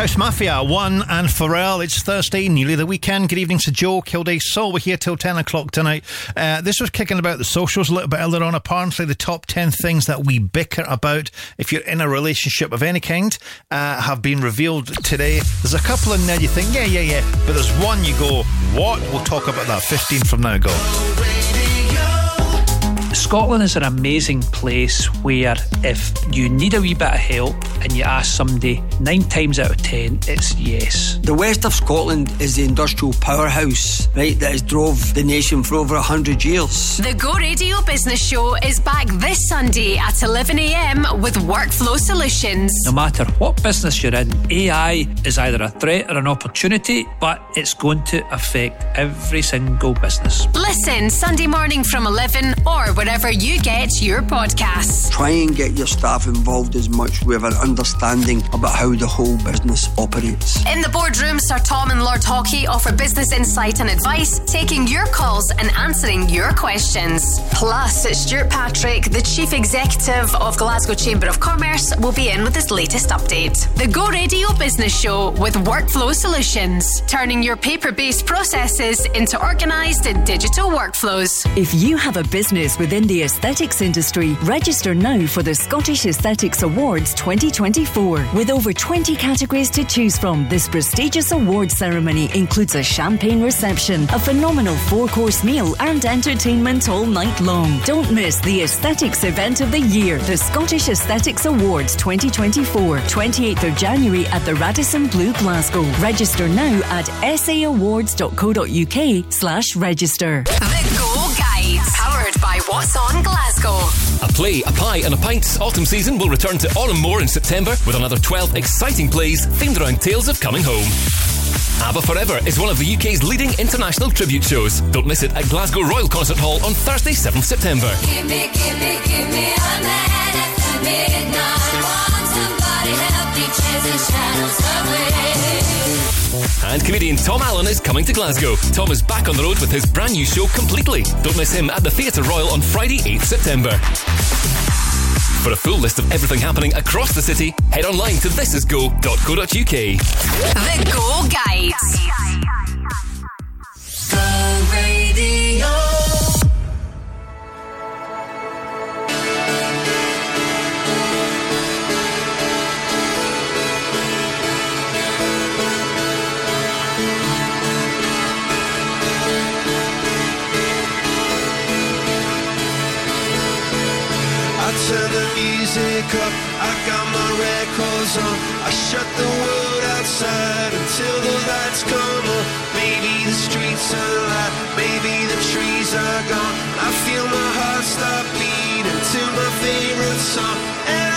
House Mafia, One and Pharrell. It's Thursday, nearly the weekend. Good evening to Joe, Kilday, Sol. We're here till 10 o'clock tonight. Uh, this was kicking about the socials a little bit earlier on. Apparently, the top 10 things that we bicker about if you're in a relationship of any kind uh, have been revealed today. There's a couple in there you think, yeah, yeah, yeah. But there's one you go, what? We'll talk about that 15 from now. Go. Scotland is an amazing place where if you need a wee bit of help and you ask somebody, nine times out of ten, it's yes. The west of Scotland is the industrial powerhouse, right, that has drove the nation for over a hundred years. The Go Radio Business Show is back this Sunday at 11am with Workflow Solutions. No matter what business you're in, AI is either a threat or an opportunity, but it's going to affect every single business. Listen Sunday morning from 11 or wherever you get your podcasts. Try and get your staff involved as much with an understanding about how the whole business operates. In the boardroom, Sir Tom and Lord Haughey offer business insight and advice, taking your calls and answering your questions. Plus, Stuart Patrick, the Chief Executive of Glasgow Chamber of Commerce, will be in with his latest update. The Go Radio Business Show with Workflow Solutions, turning your paper based processes into organised and digital workflows. If you have a business within the aesthetics industry, register now for the Scottish Aesthetics Awards 2024. With over 20 categories to choose from, this prestigious award ceremony includes a champagne reception, a phenomenal four course meal, and entertainment all night long. Don't miss the aesthetics event of the year, the Scottish Aesthetics Awards 2024, 28th of January at the Radisson Blu Glasgow. Register now at saawards.co.uk slash register. The Go Guide, powered by What's On Glasgow. A play, a pie, and a pint's autumn season will return to Òran Mór in September with another 12 exciting plays themed around tales of coming home. ABBA Forever is one of the UK's leading international tribute shows. Don't miss it at Glasgow Royal Concert Hall on Thursday, 7th September. Give me, give me, give me a man at the midnight. Want somebody help me chase the shadows away. And comedian Tom Allen is coming to Glasgow. Tom is back on the road with his brand new show Completely. Don't miss him at the Theatre Royal on Friday, 8th September. For a full list of everything happening across the city, head online to thisisgo.co.uk. The Go Guide. Go Radio. Music up, I got my records on. I shut the world outside until the lights come on. Maybe the streets are alive, maybe the trees are gone. I feel my heart start beating to my favorite song.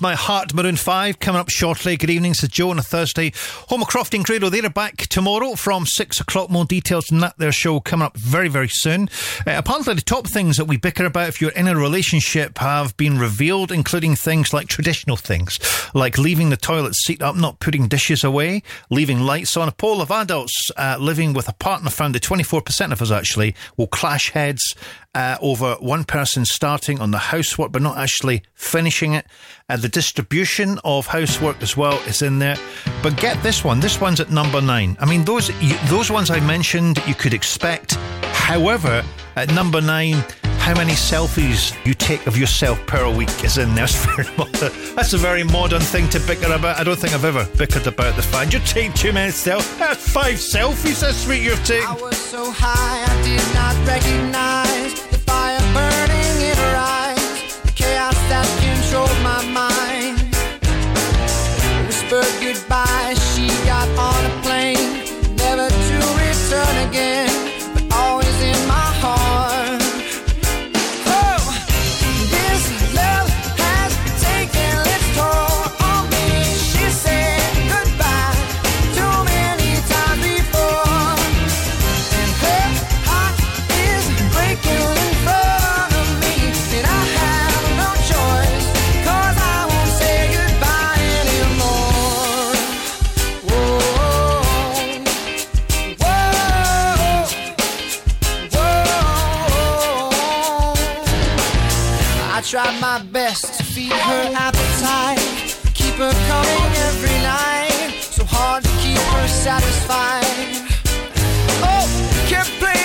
My heart, Maroon 5, coming up shortly. Good evening, this is Joe on a Thursday. Homer Croft and Credo—they are back tomorrow from 6 o'clock. More details on that, their show coming up very, very soon. Uh, apparently, the top things that we bicker about if you're in a relationship have been revealed, including things like traditional things, like leaving the toilet seat up, not putting dishes away, leaving lights on. A poll of adults uh, living with a partner found that 24% of us actually will clash heads uh, over one person starting on the housework but not actually finishing it. Uh, the distribution of housework as well is in there. But get this one. This one's at number nine. I mean, those you, those ones I mentioned you could expect. However, at number nine, how many selfies you take of yourself per week is in there. That's, very modern. That's a very modern thing to bicker about. I don't think I've ever bickered about the fact you take too many selfies. That's five selfies this week you've taken. I was so high I did not recognize. by. try my best to feed her appetite. Keep her coming every night. So hard to keep her satisfied. Oh, can't play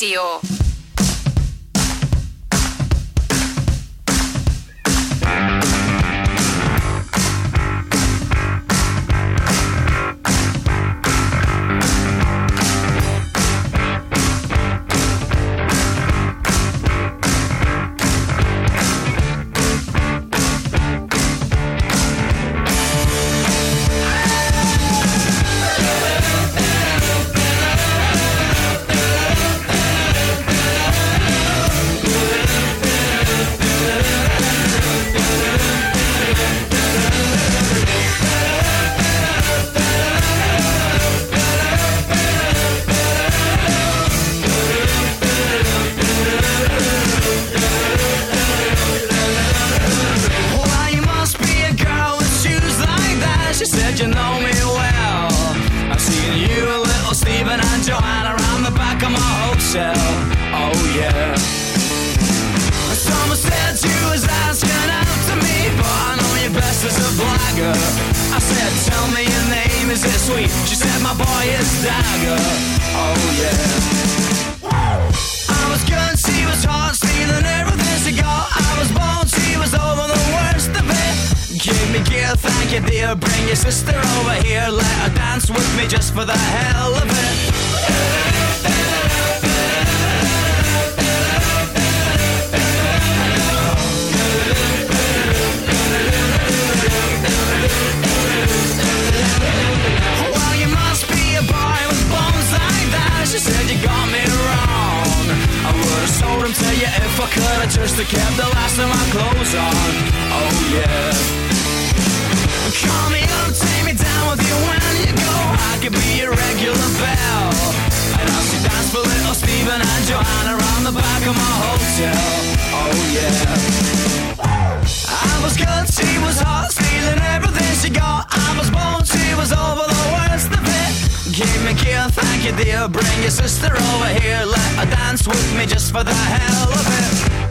Radio. and had Joanna around the back of my hotel. Oh yeah. I was good, she was hot, stealing everything she got. I was born, she was over the worst of it. Give me a kill, thank you dear. Bring your sister over here, let her dance with me just for the hell of it.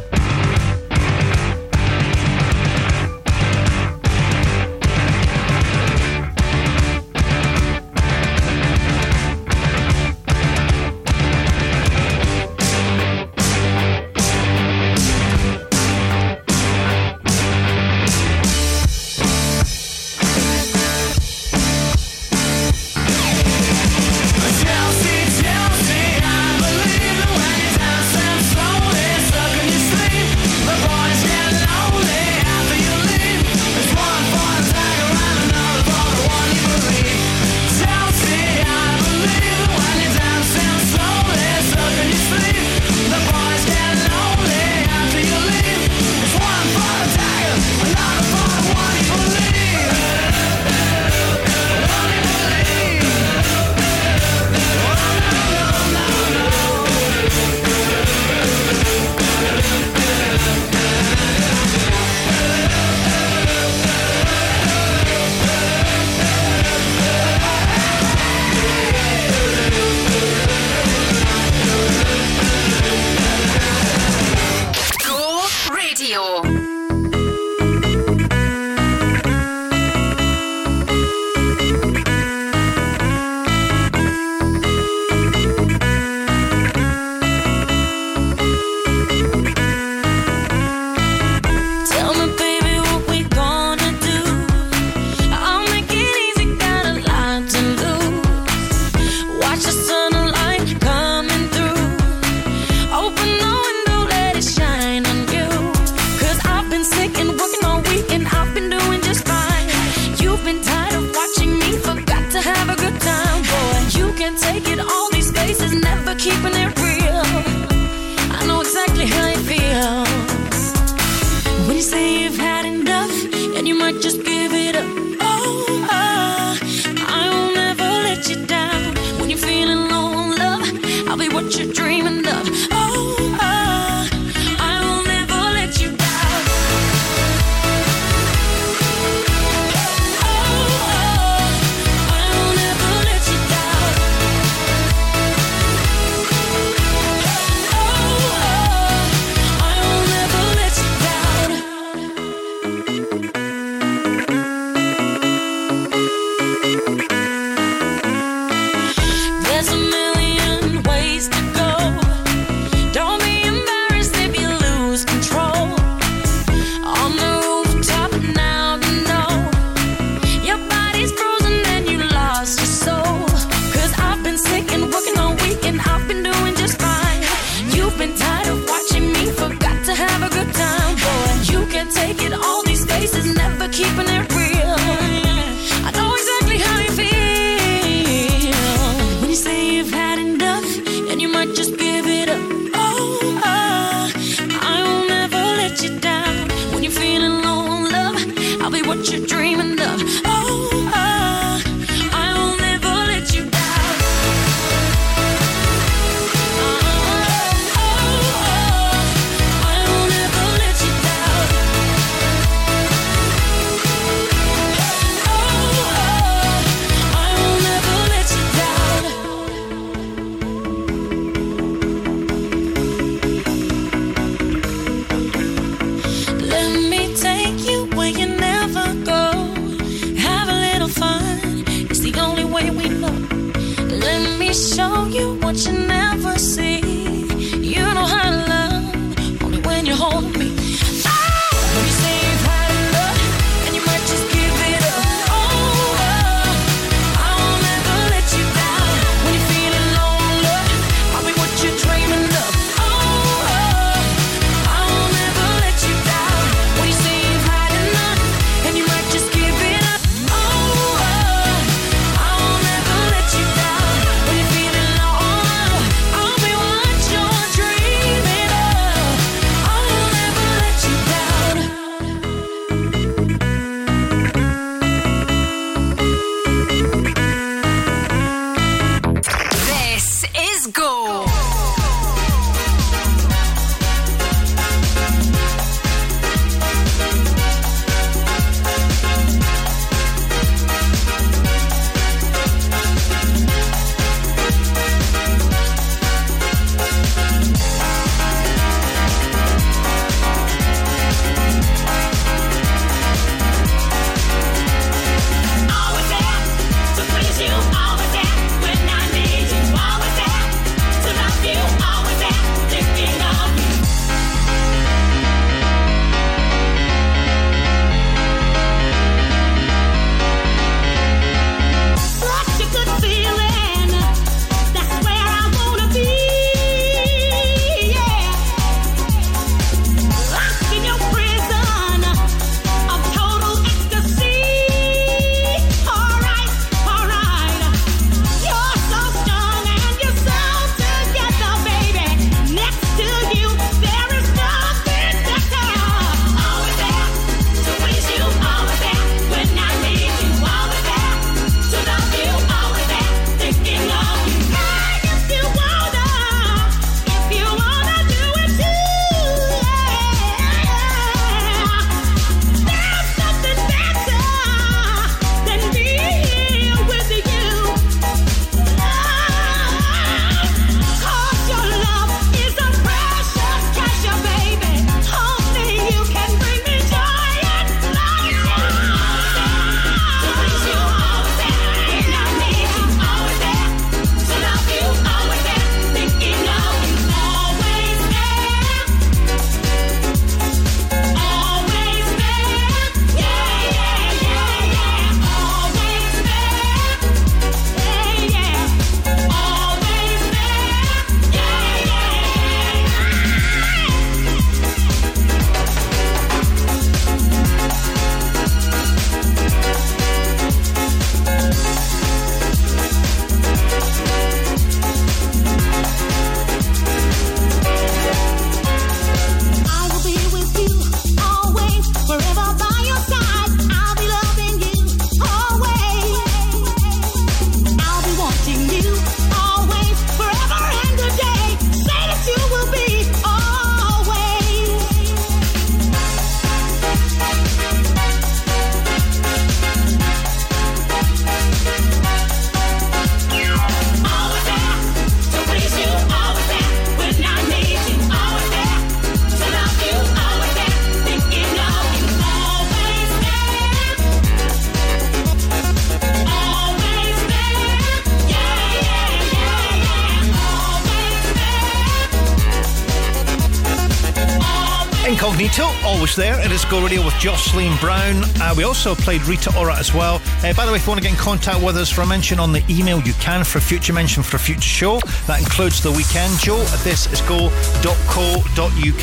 Go Radio with Jocelyn Brown. Uh, we also played Rita Ora as well. Uh, by the way, if you want to get in contact with us for a mention on the email, you can for a future mention for a future show. That includes the weekend. Joe at thisisgo.co.uk.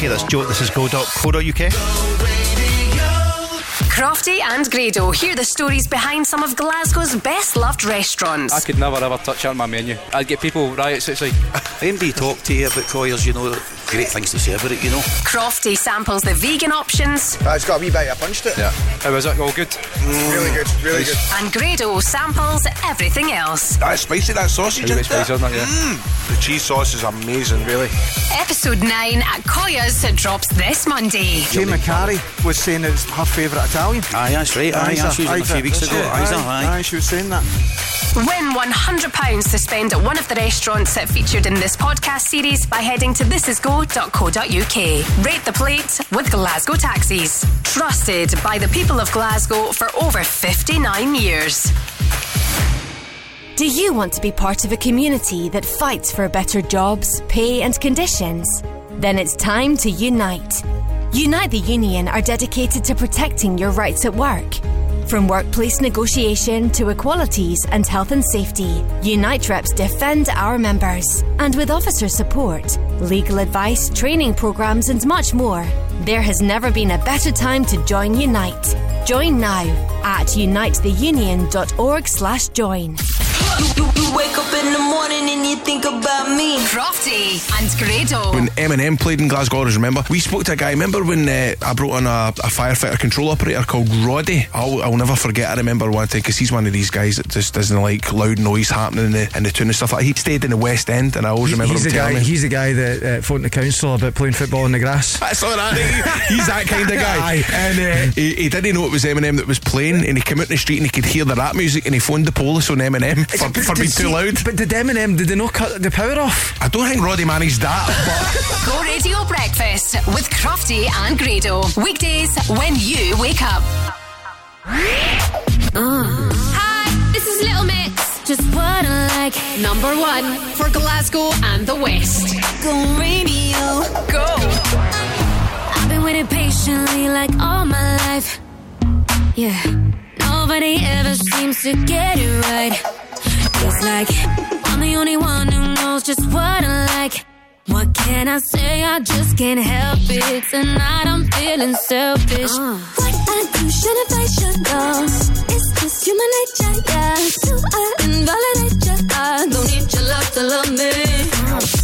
That's Joe at go.co.uk. Crofty and Grado hear the stories behind some of Glasgow's best loved restaurants. I could never ever touch on my menu. I'd get people riots. It's like anybody talk to you about Koya's, you know, great things to say about it, you know. Crofty samples the vegan options. it's got a wee bite. I punched it. Yeah. How was it? All good. Really good. Really good. And Grado samples everything else. That's spicy, that sausage. Really isn't it? spicy, isn't it? Yeah. Mm. The cheese sauce is amazing, really. Episode 9 at Koya's drops this Monday. Jane McCarry was saying it's her favourite Italian. Aye, that's right. Aye, Isa, that's using a few Isa. weeks ago. Aye, Isa, aye, aye. she was saying that. Win £100 to spend at one of the restaurants that featured in this podcast series by heading to thisisgo.co.uk. Rate the plate with Glasgow Taxis. Trusted by the people of Glasgow for over 59 years. Do you want to be part of a community that fights for better jobs, pay, and conditions? Then it's time to unite. Unite the Union are dedicated to protecting your rights at work. From workplace negotiation to equalities and health and safety, Unite reps defend our members. And with officer support, legal advice, training programs, and much more, there has never been a better time to join Unite. Join now at unitetheunion.org/slash join. You, you wake up in the morning and you think about me. Crofty and Grado. When Eminem played in Glasgow, I remember we spoke to a guy. Remember when uh, I brought on a, a firefighter control operator called Roddy? I'll, I'll never forget. I remember one thing because he's one of these guys that just doesn't like loud noise happening in the, in the tune and stuff like. He stayed in the West End, and I always remember he's him the telling guy. me. He's the guy that uh, phoned the council about playing football in the grass. That's all right. He's that kind of guy. and uh, he, he didn't know it was Eminem that was playing, and he came out in the street and he could hear the rap music, and he phoned the police on Eminem for, for being too loud. But did er Eminem? Did they not cut the power off? I don't think Roddy managed that. Go Radio Breakfast with Crofty and Grado. Weekdays when you wake up. Ah. Hi, this is Little Mix. Just what I like. Number one for Glasgow and the West. Go radio. Go. I've been waiting patiently like all my life. Yeah. Nobody ever seems to get it right. It's like I'm the only one who knows just what I like. What can I say? I just can't help it. Tonight I'm feeling selfish. Uh. What I do, should have, I should know. It's just human nature, yeah. Do I invalidate you? I don't need your love to love me.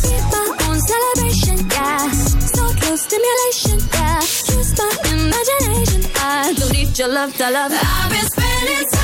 Be my own celebration, yeah. So close stimulation, yeah. Use my imagination. I don't need your love to love. I've been spending time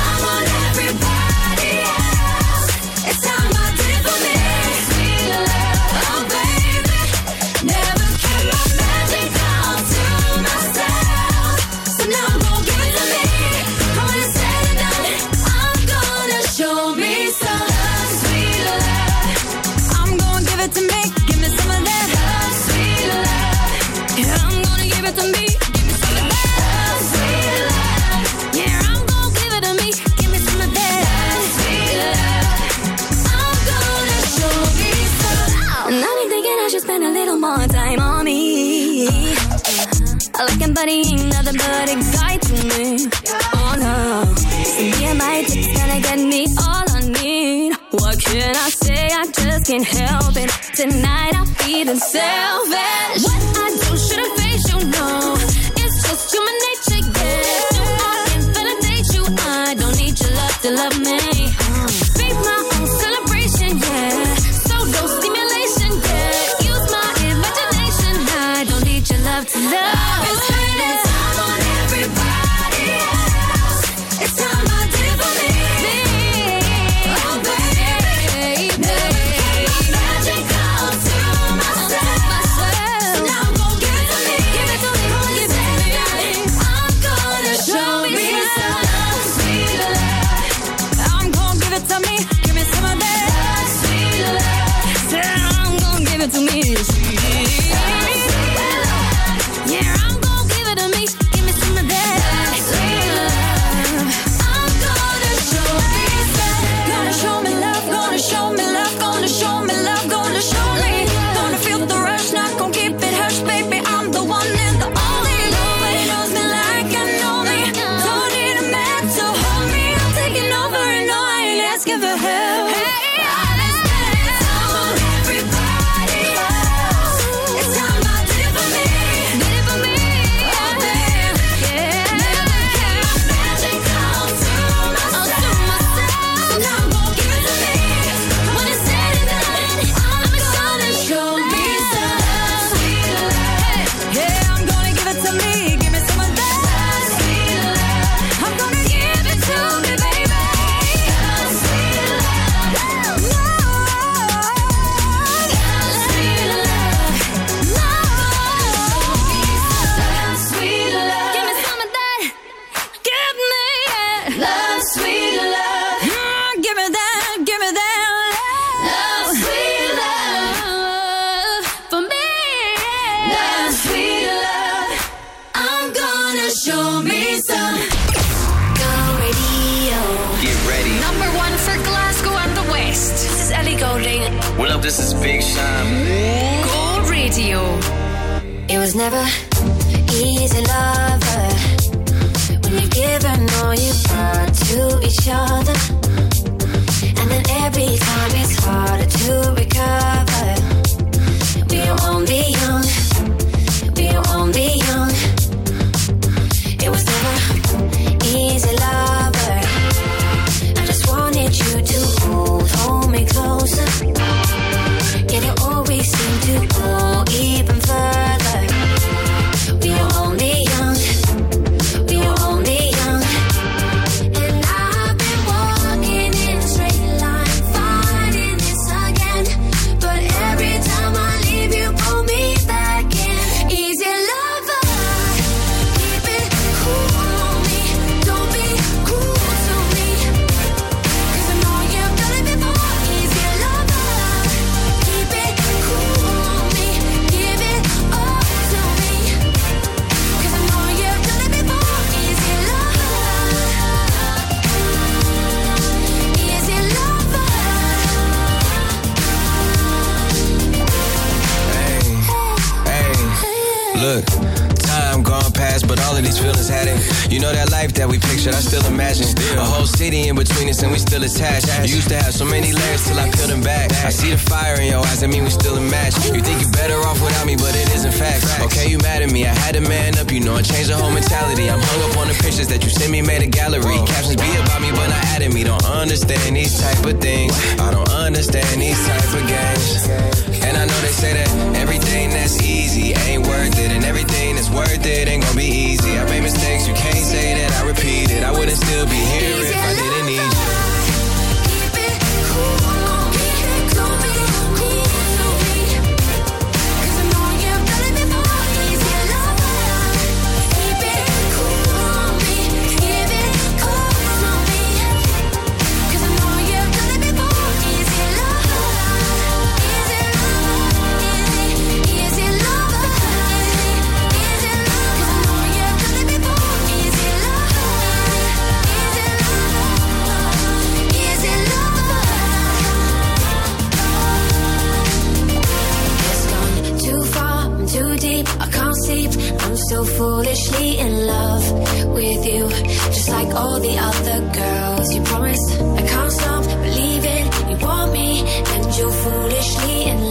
like all the other girls. You promise I can't stop believing you want me, and you're foolishly in love.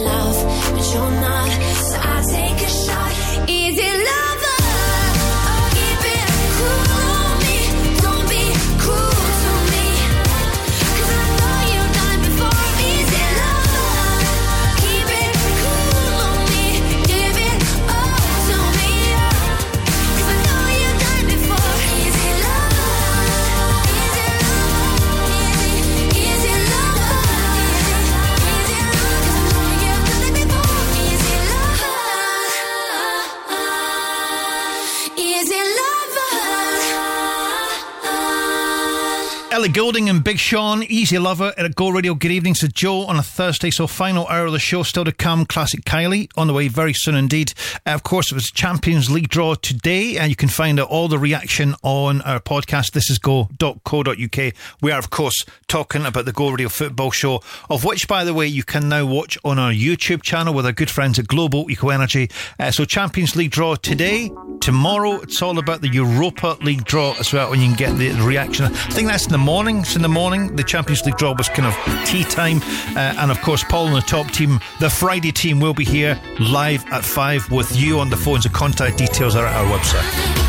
Ellie Goulding and Big Sean, Easy Lover at Go Radio. Good evening to Joe on a Thursday. So, final hour of the show still to come. Classic Kylie on the way very soon indeed. Uh, of course, it was Champions League draw today, and you can find out all the reaction on our podcast. This is go.co.uk. We are, of course, talking about the Go Radio football show, of which, by the way, you can now watch on our YouTube channel with our good friends at Global Eco Energy. Uh, so, Champions League draw today. Tomorrow, it's all about the Europa League draw as well, and you can get the reaction. I think that's in the morning. It's in the morning. The Champions League draw was kind of tea time. Uh, and of course, Paul and the top team, the Friday team, will be here live at five with you on the phones. The contact details are at our website.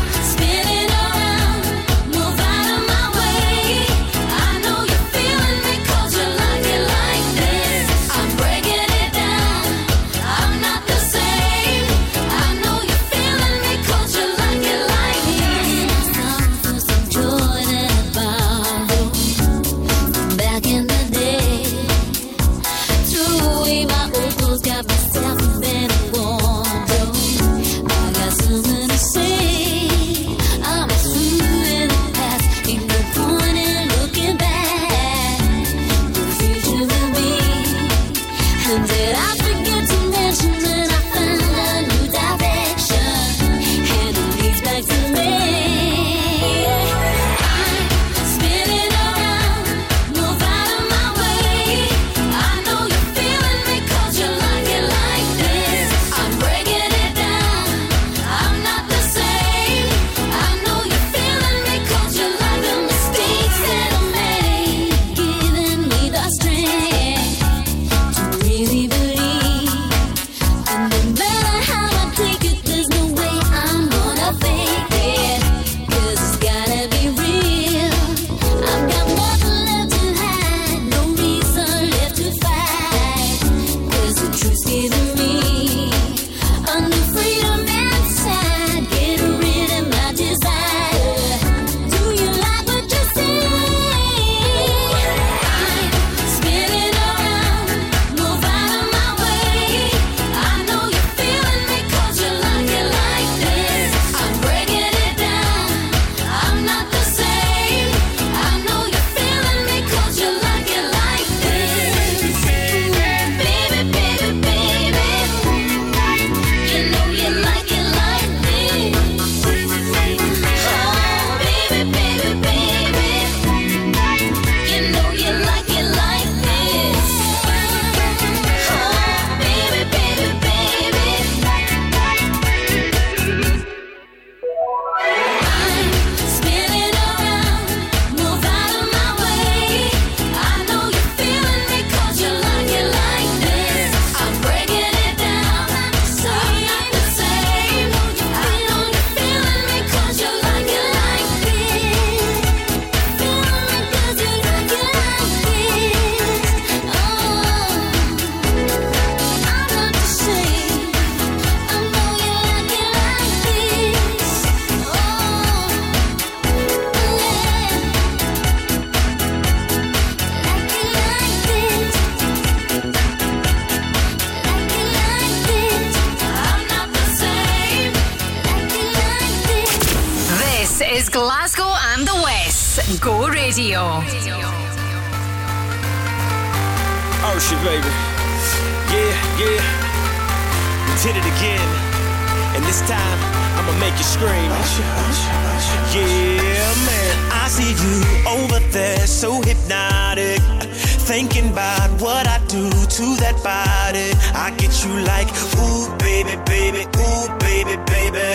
that body. I get you like, ooh, baby, baby, ooh, baby, baby.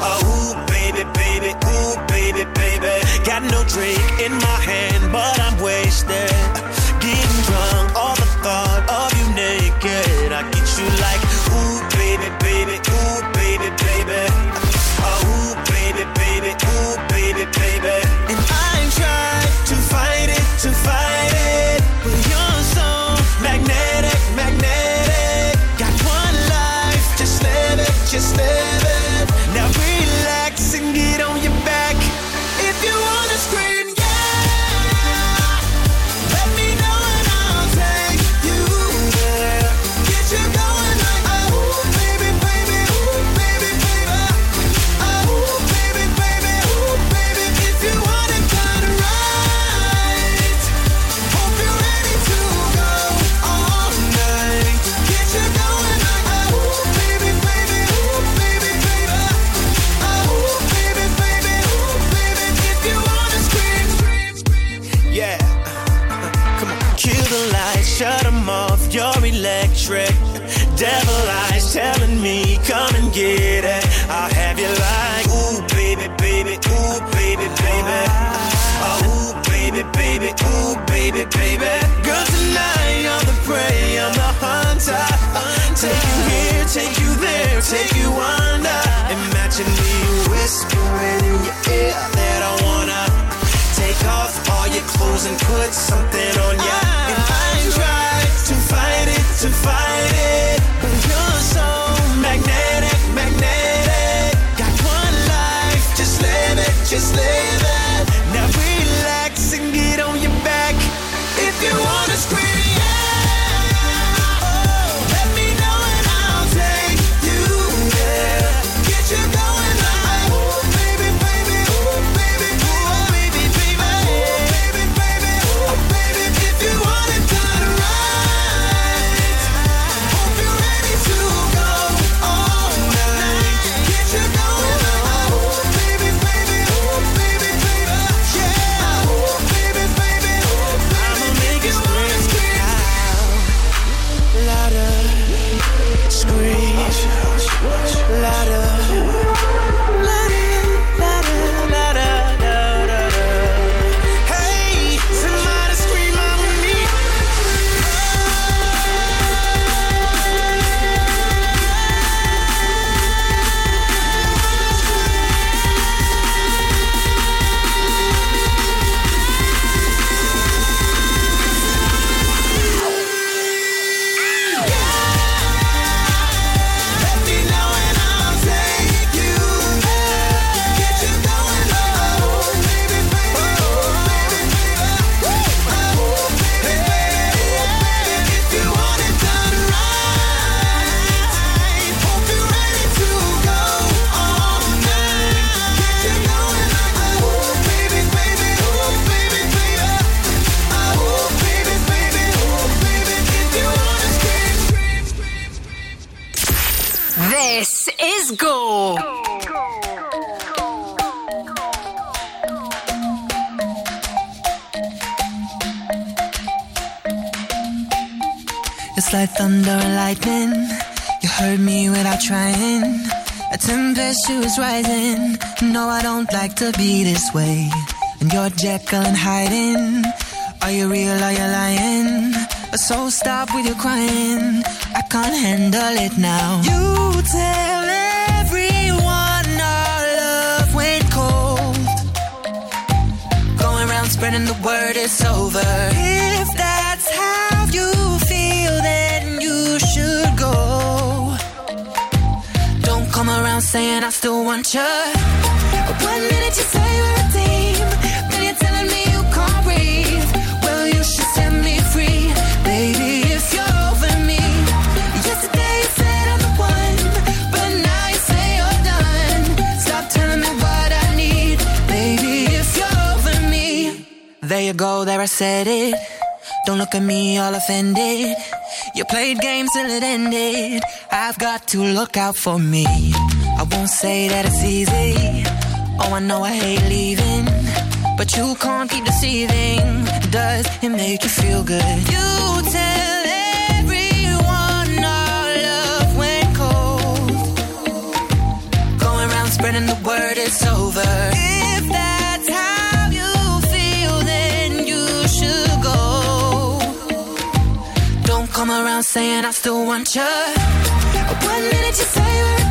Oh, ooh, baby, baby, ooh, baby, baby. Got no drink in my hand, but I'm wasted to be said it. Don't look at me all offended. You played games till it ended. I've got to look out for me. I won't say that it's easy. Oh, I know I hate leaving. But you can't keep deceiving. Does it make you feel good? You tell everyone our love went cold. Going around spreading the word it's over. Come around saying I still want you. One minute you say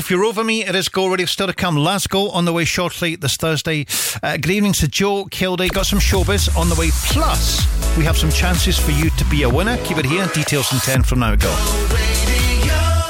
if you're over me, it is Go Radio still to come. last Glasgow on the way shortly this Thursday. Uh, good evening to Joe Kilday. Got some showbiz on the way. Plus, we have some chances for you to be a winner. Keep it here. Details in 10 from now. Go.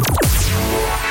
Yeah.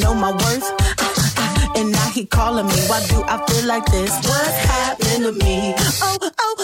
know my worth. and now he calling me. Why do I feel like this? What happened to me? Oh, oh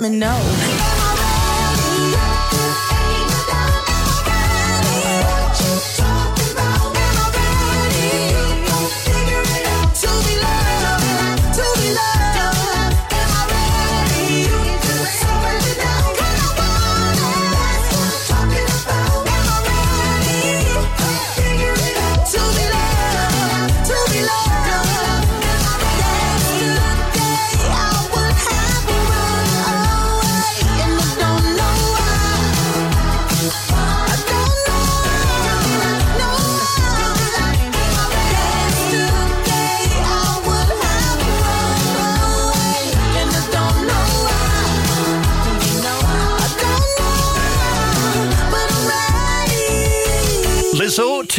let me know.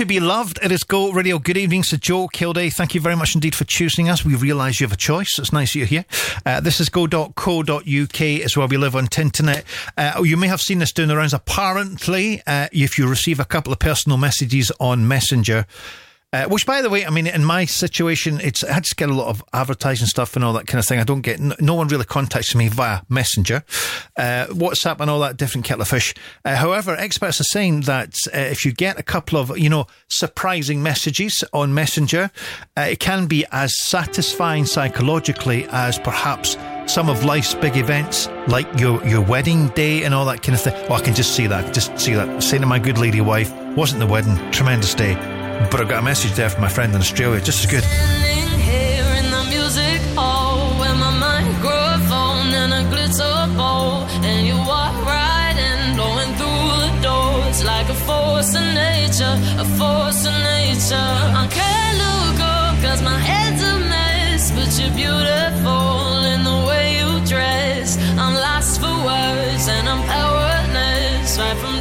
be loved. It is Go Radio. Good evening, Sir Joe Kilday. Thank you very much indeed for choosing us. We realise you have a choice. It's nice you're here. Uh, this is go.co.uk. It's where we live on Tinternet. Uh, oh, you may have seen this doing the rounds. Apparently, uh, if you receive a couple of personal messages on Messenger, uh, which, by the way, I mean, in my situation, it's I just get a lot of advertising stuff and all that kind of thing. I don't get, n- no one really contacts me via Messenger, uh, WhatsApp, and all that different kettle of fish. Uh, however, experts are saying that uh, if you get a couple of, you know, surprising messages on Messenger, uh, it can be as satisfying psychologically as perhaps some of life's big events, like your your wedding day and all that kind of thing. Oh, I can just see that. Just see that. Saying to my good lady wife, wasn't the wedding, tremendous day, but I got a message there from my friend in Australia, just as good. Like a force of nature, a force of nature. I can't look up 'cause my head's a mess, but you're beautiful in the way you dress. I'm lost for words and I'm powerless right from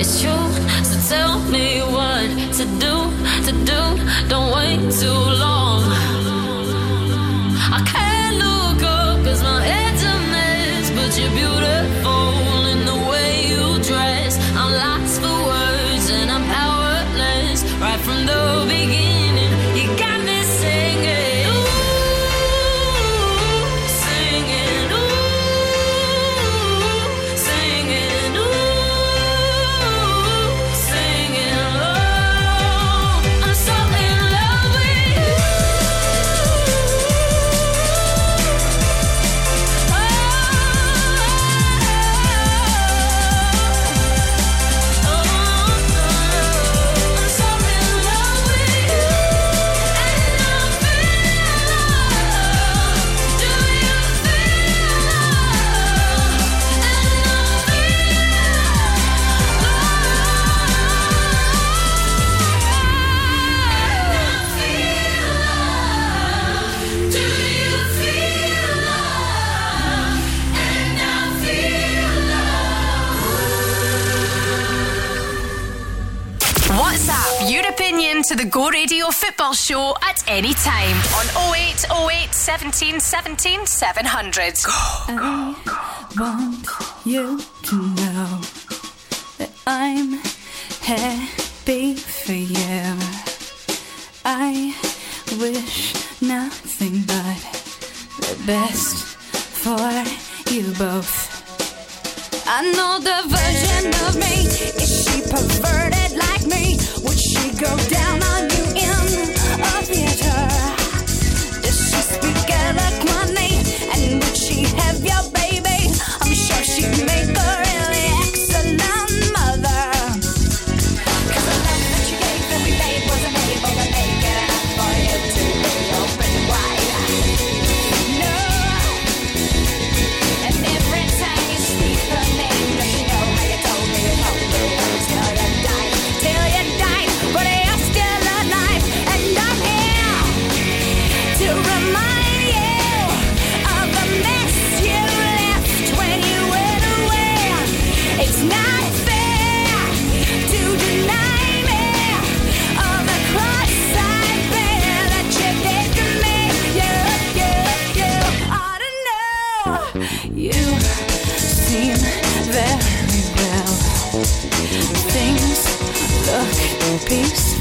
it's true. So tell me what to do, to do. Don't wait too long. To the Go Radio Football Show at any time on 0808 17 17 700. I want you to know that I'm happy for you. I wish nothing but the best for you both. I know the version of me. Is she perverted like me? Would she go down on you in a theater?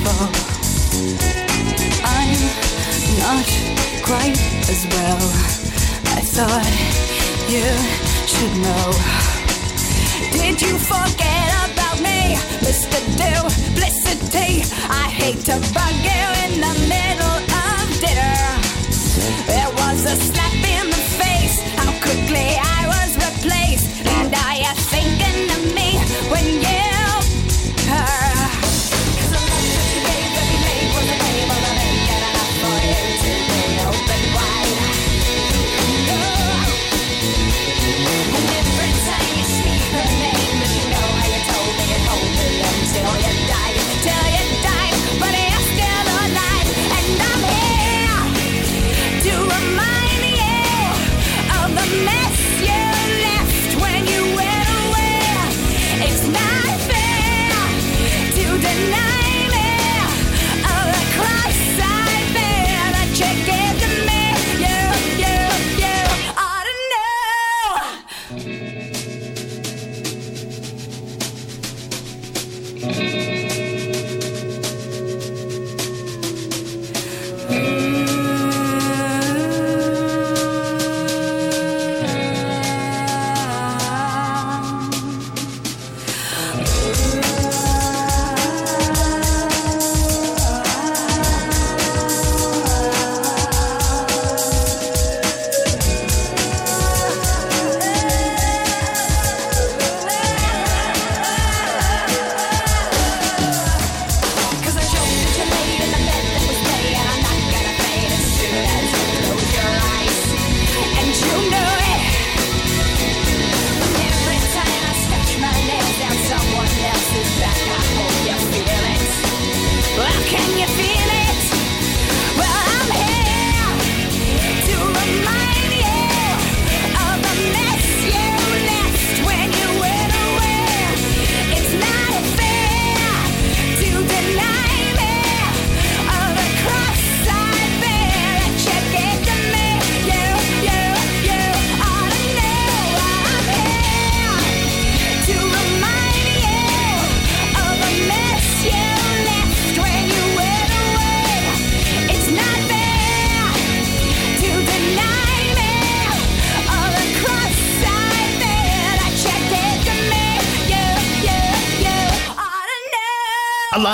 fault. I'm not quite as well. I thought you should know. Did you forget about me, Mr. Duplicity? I hate to bug you in the middle of dinner. There was a slap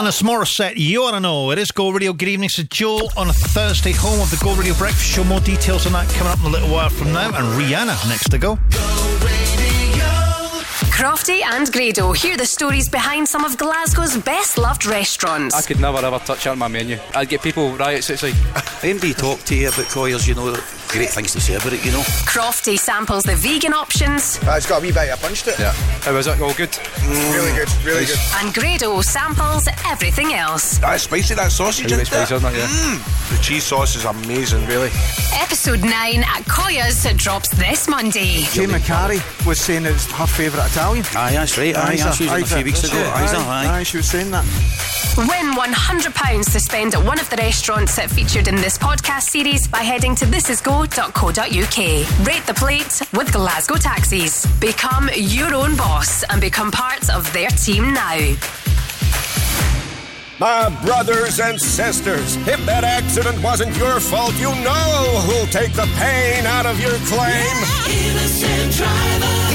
Alanis Morissette, you want to know. It is Go Radio. Good evening. So Joe on a Thursday, home of the Go Radio Breakfast Show. More details on that coming up in a little while from now. And Rihanna next to go. Crofty and Grado hear the stories behind some of Glasgow's best loved restaurants. I could never ever touch on my menu. I'd get people riots like Anybody talk to you about Koya's, you know, great things to say about it, you know. Crofty samples the vegan options. it's got a wee bite, I punched it. Yeah. How was it? All good? Really good, really good. And Grado samples everything else. That's spicy, that sausage, It's a bit isn't it? spicy, isn't it? Yeah. Mm. The cheese sauce is amazing, really. Episode 9 at Koya's drops this Monday. Jay McCarry was saying it's her favourite Italian. Aye, that's right. Aye, Isa, I she was a few weeks ago. yeah, aye, aye. aye, she was saying that. Win £100 to spend at one of the restaurants that featured in this podcast series by heading to thisisgo.co.uk. Rate the plate with Glasgow Taxis. Become your own boss and become part of their team now. My brothers and sisters, if that accident wasn't your fault, you know who'll take the pain out of your claim. Innocent driver.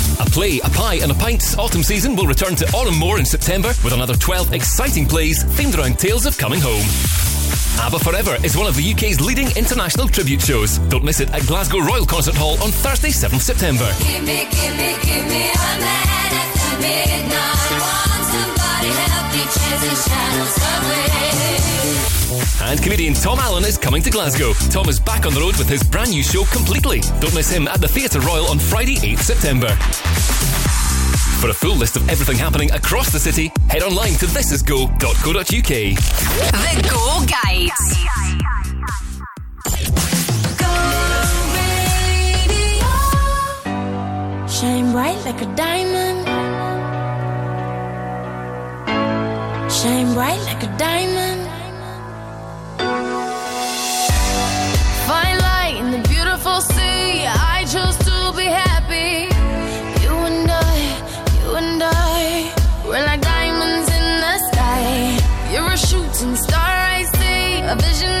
A play, a pie, and a pint's autumn season will return to Moor in September with another 12 exciting plays themed around tales of coming home. ABBA Forever is one of the UK's leading international tribute shows. Don't miss it at Glasgow Royal Concert Hall on Thursday, 7th September. Give me, give me, give me and comedian Tom Allen is coming to Glasgow. Tom is back on the road with his brand new show completely. Don't miss him at the Theatre Royal on Friday, 8th September. For a full list of everything happening across the city, head online to thisisgo.co.uk. The Go Guides. Shine bright like a diamond shine bright like a diamond. Find light in the beautiful sea. I chose to be happy. You and I, you and I, we're like diamonds in the sky. You're a shooting star, I see a vision.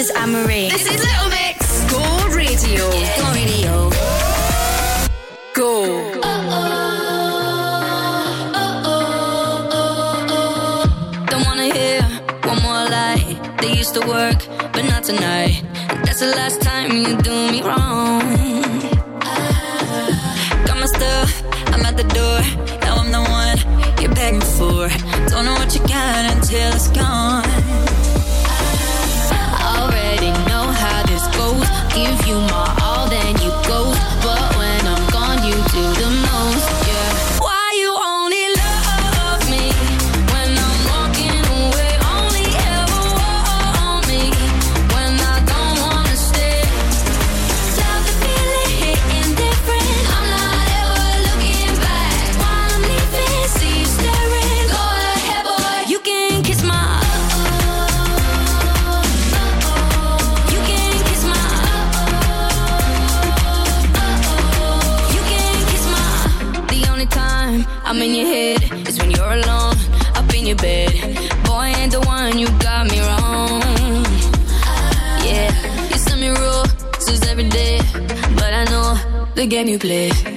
is Anne Marie. This is Little Mix. Gold Radio. Gold Radio. Go. Go. They used to work, but not tonight. That's the last time you do me wrong. Got my stuff, I'm at the door. Now I'm the one you're begging for. Don't know what you got until it's gone. give you my all, then you go. But the game you play.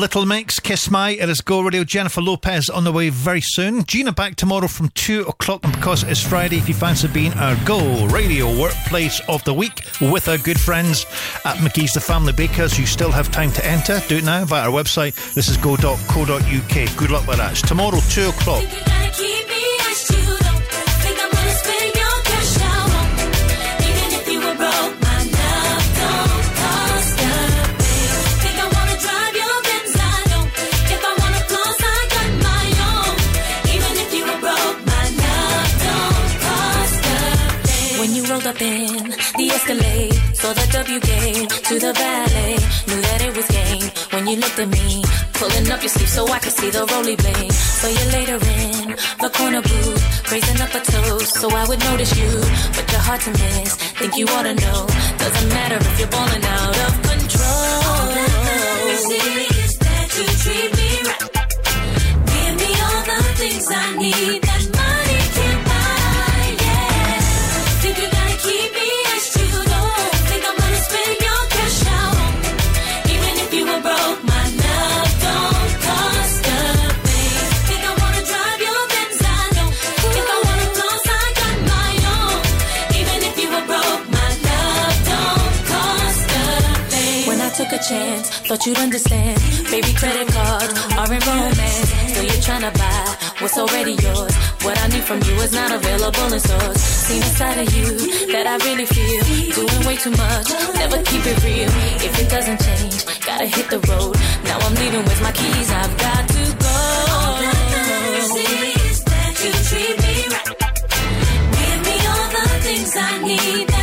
Little Mix, Kiss My, it is Go Radio. Jennifer Lopez on the way very soon. Gina back tomorrow from 2 o'clock. And because it's Friday, if you fancy being our Go Radio Workplace of the Week with our good friends at McGhee's The Family Bakers, you still have time to enter. Do it now via our website. This is go.co.uk. Good luck with that. It's tomorrow, 2 o'clock. Escalade, saw the W game to the ballet. Knew that it was game when you looked at me. Pulling up your sleeve so I could see the roly blade. So you later in the corner booth, raising up a toast so I would notice you. But you're hard to miss, think you ought to know. Doesn't matter if you're balling out of control. All that matters is that you treat me right. Give me all the things I need. chance. Thought you'd understand. Baby, credit cards are in romance. So you're trying to buy what's already yours. What I need from you is not available in stores. Seen a side of you that I really feel. Doing way too much, never keep it real. If it doesn't change, gotta hit the road. Now I'm leaving with my keys, I've got to go. All that I see is that you treat me right. Give me all the things I need.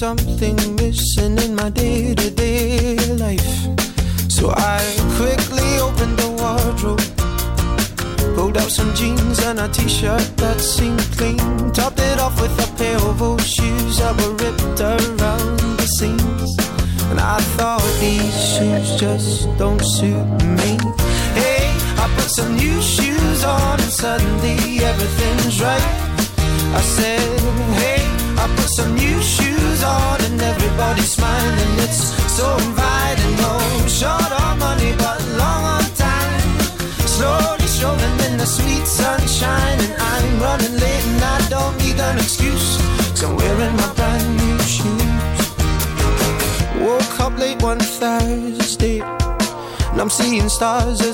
Something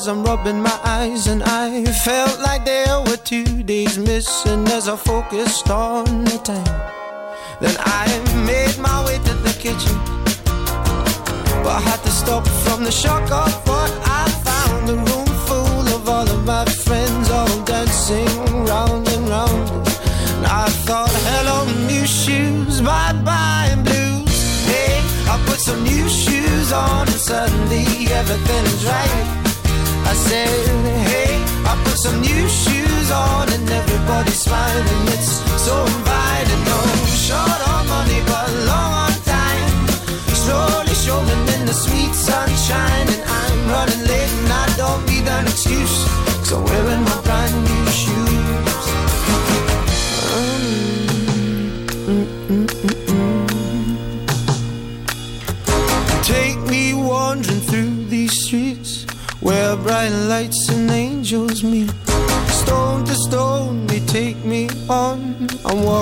I'm rubbing my eyes, and I felt like there were two days missing as I focused on the time. Then I made my way to the kitchen, but I had to stop from the shock of what I found. A room full of all of my friends, all dancing round and round. And I thought, hello, new shoes, bye bye, blues. Hey, I put some new shoes on, and suddenly everything's right. Said, hey, I put some new shoes on, and everybody's smiling. It's so inviting. No short on money, but long on time. Slowly strolling in the sweet sunshine, and I'm running late, and I don't need an excuse. I'm wearing my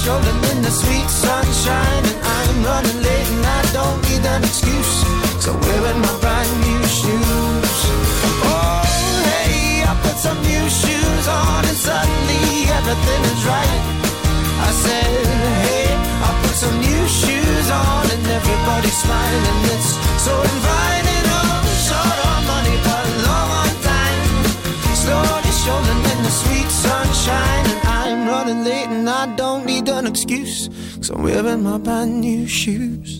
strolling in the sweet sunshine, and I'm running late and I don't need an excuse. So I'm wearing my brand new shoes. Oh, hey, I put some new shoes on and suddenly everything is right. I said, hey, I put some new shoes on and everybody's smiling. It's so inviting. Oh, short on money, but long on time. Slowly strolling in the sweet sunshine, late and I don't need an excuse. Cause I'm wearing my brand new shoes.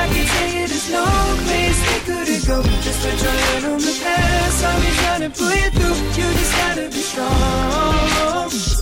I can tell you there's no place we couldn't go. Just put your hand on the past I'll be trying to pull you through. You just gotta be strong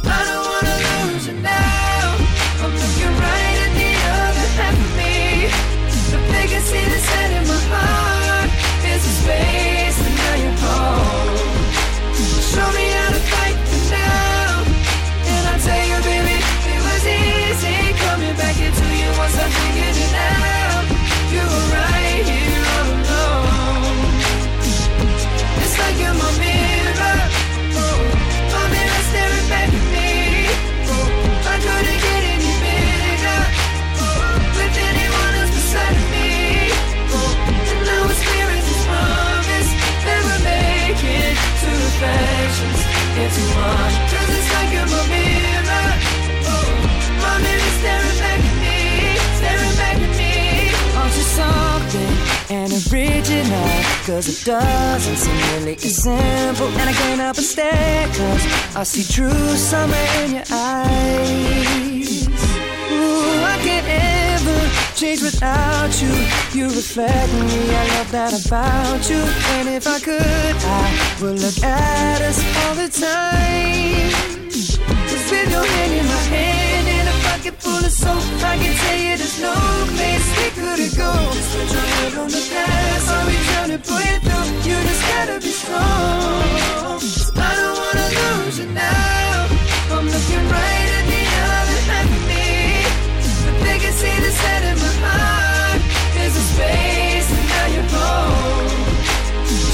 Cause it doesn't seem really as simple. And I can't help but stare, cause I see true summer in your eyes. Ooh, I can't ever change without you. You reflect me, I love that about you. And if I could, I would look at us all the time. With your hand in my hand pocket full of soap, I can tell you there's no place we couldn't go. Just put your head on the past, I'll be trying to pull you through. You just gotta be strong. I don't wanna lose you now. I'm looking right at the other half of me. But they can see the set in my heart. There's a space and now you're home.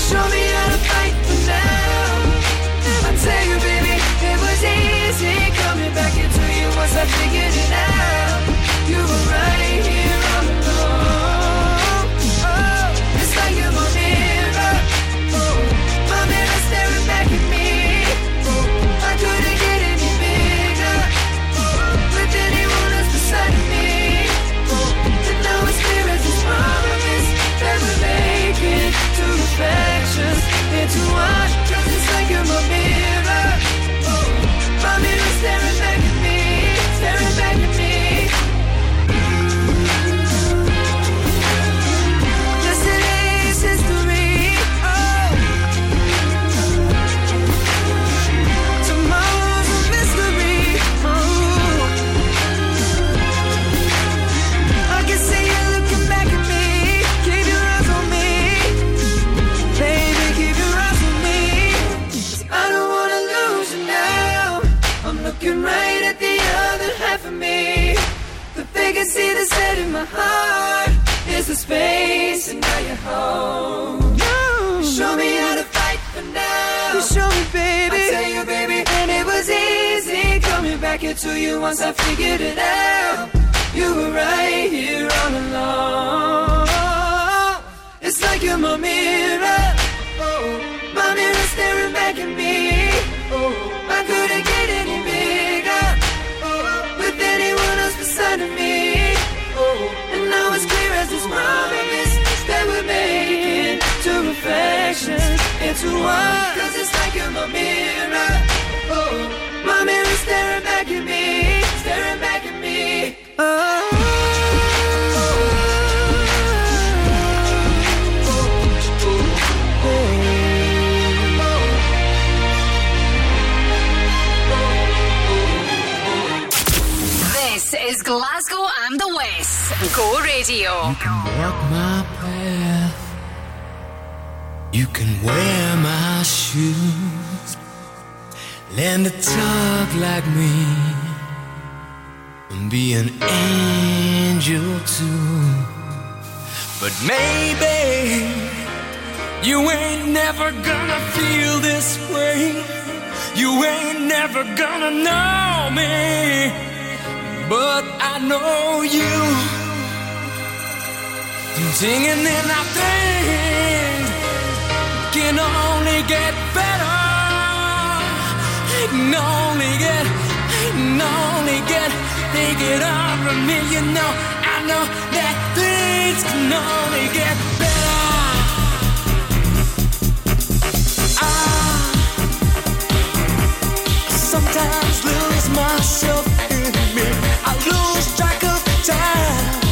Show me how to fight for now. I tell you, baby, it was easy I figured it out. You were right space and now you're home. You show me how to fight for now. You show me, baby. I tell you, baby, and it was easy coming back into you once I figured it out. You were right here all along. It's like you're my mirror. Oh, my mirror staring back at me. Oh, I couldn't get any bigger. Oh, with anyone else beside of me. Making two reflections into one. Cause it's like you're my mirror. Oh, my mirror staring back at me, staring back at me. This is Glasgow and the West. Go Radio. Walk my path. You can wear my shoes. Learn to talk like me. And be an angel too. But maybe you ain't never gonna feel this way. You ain't never gonna know me. But I know you. Singing in our thing can only get better. It can only get, it can only get, take it on me. You know, I know that things can only get better. I sometimes lose myself in me. I lose track of time.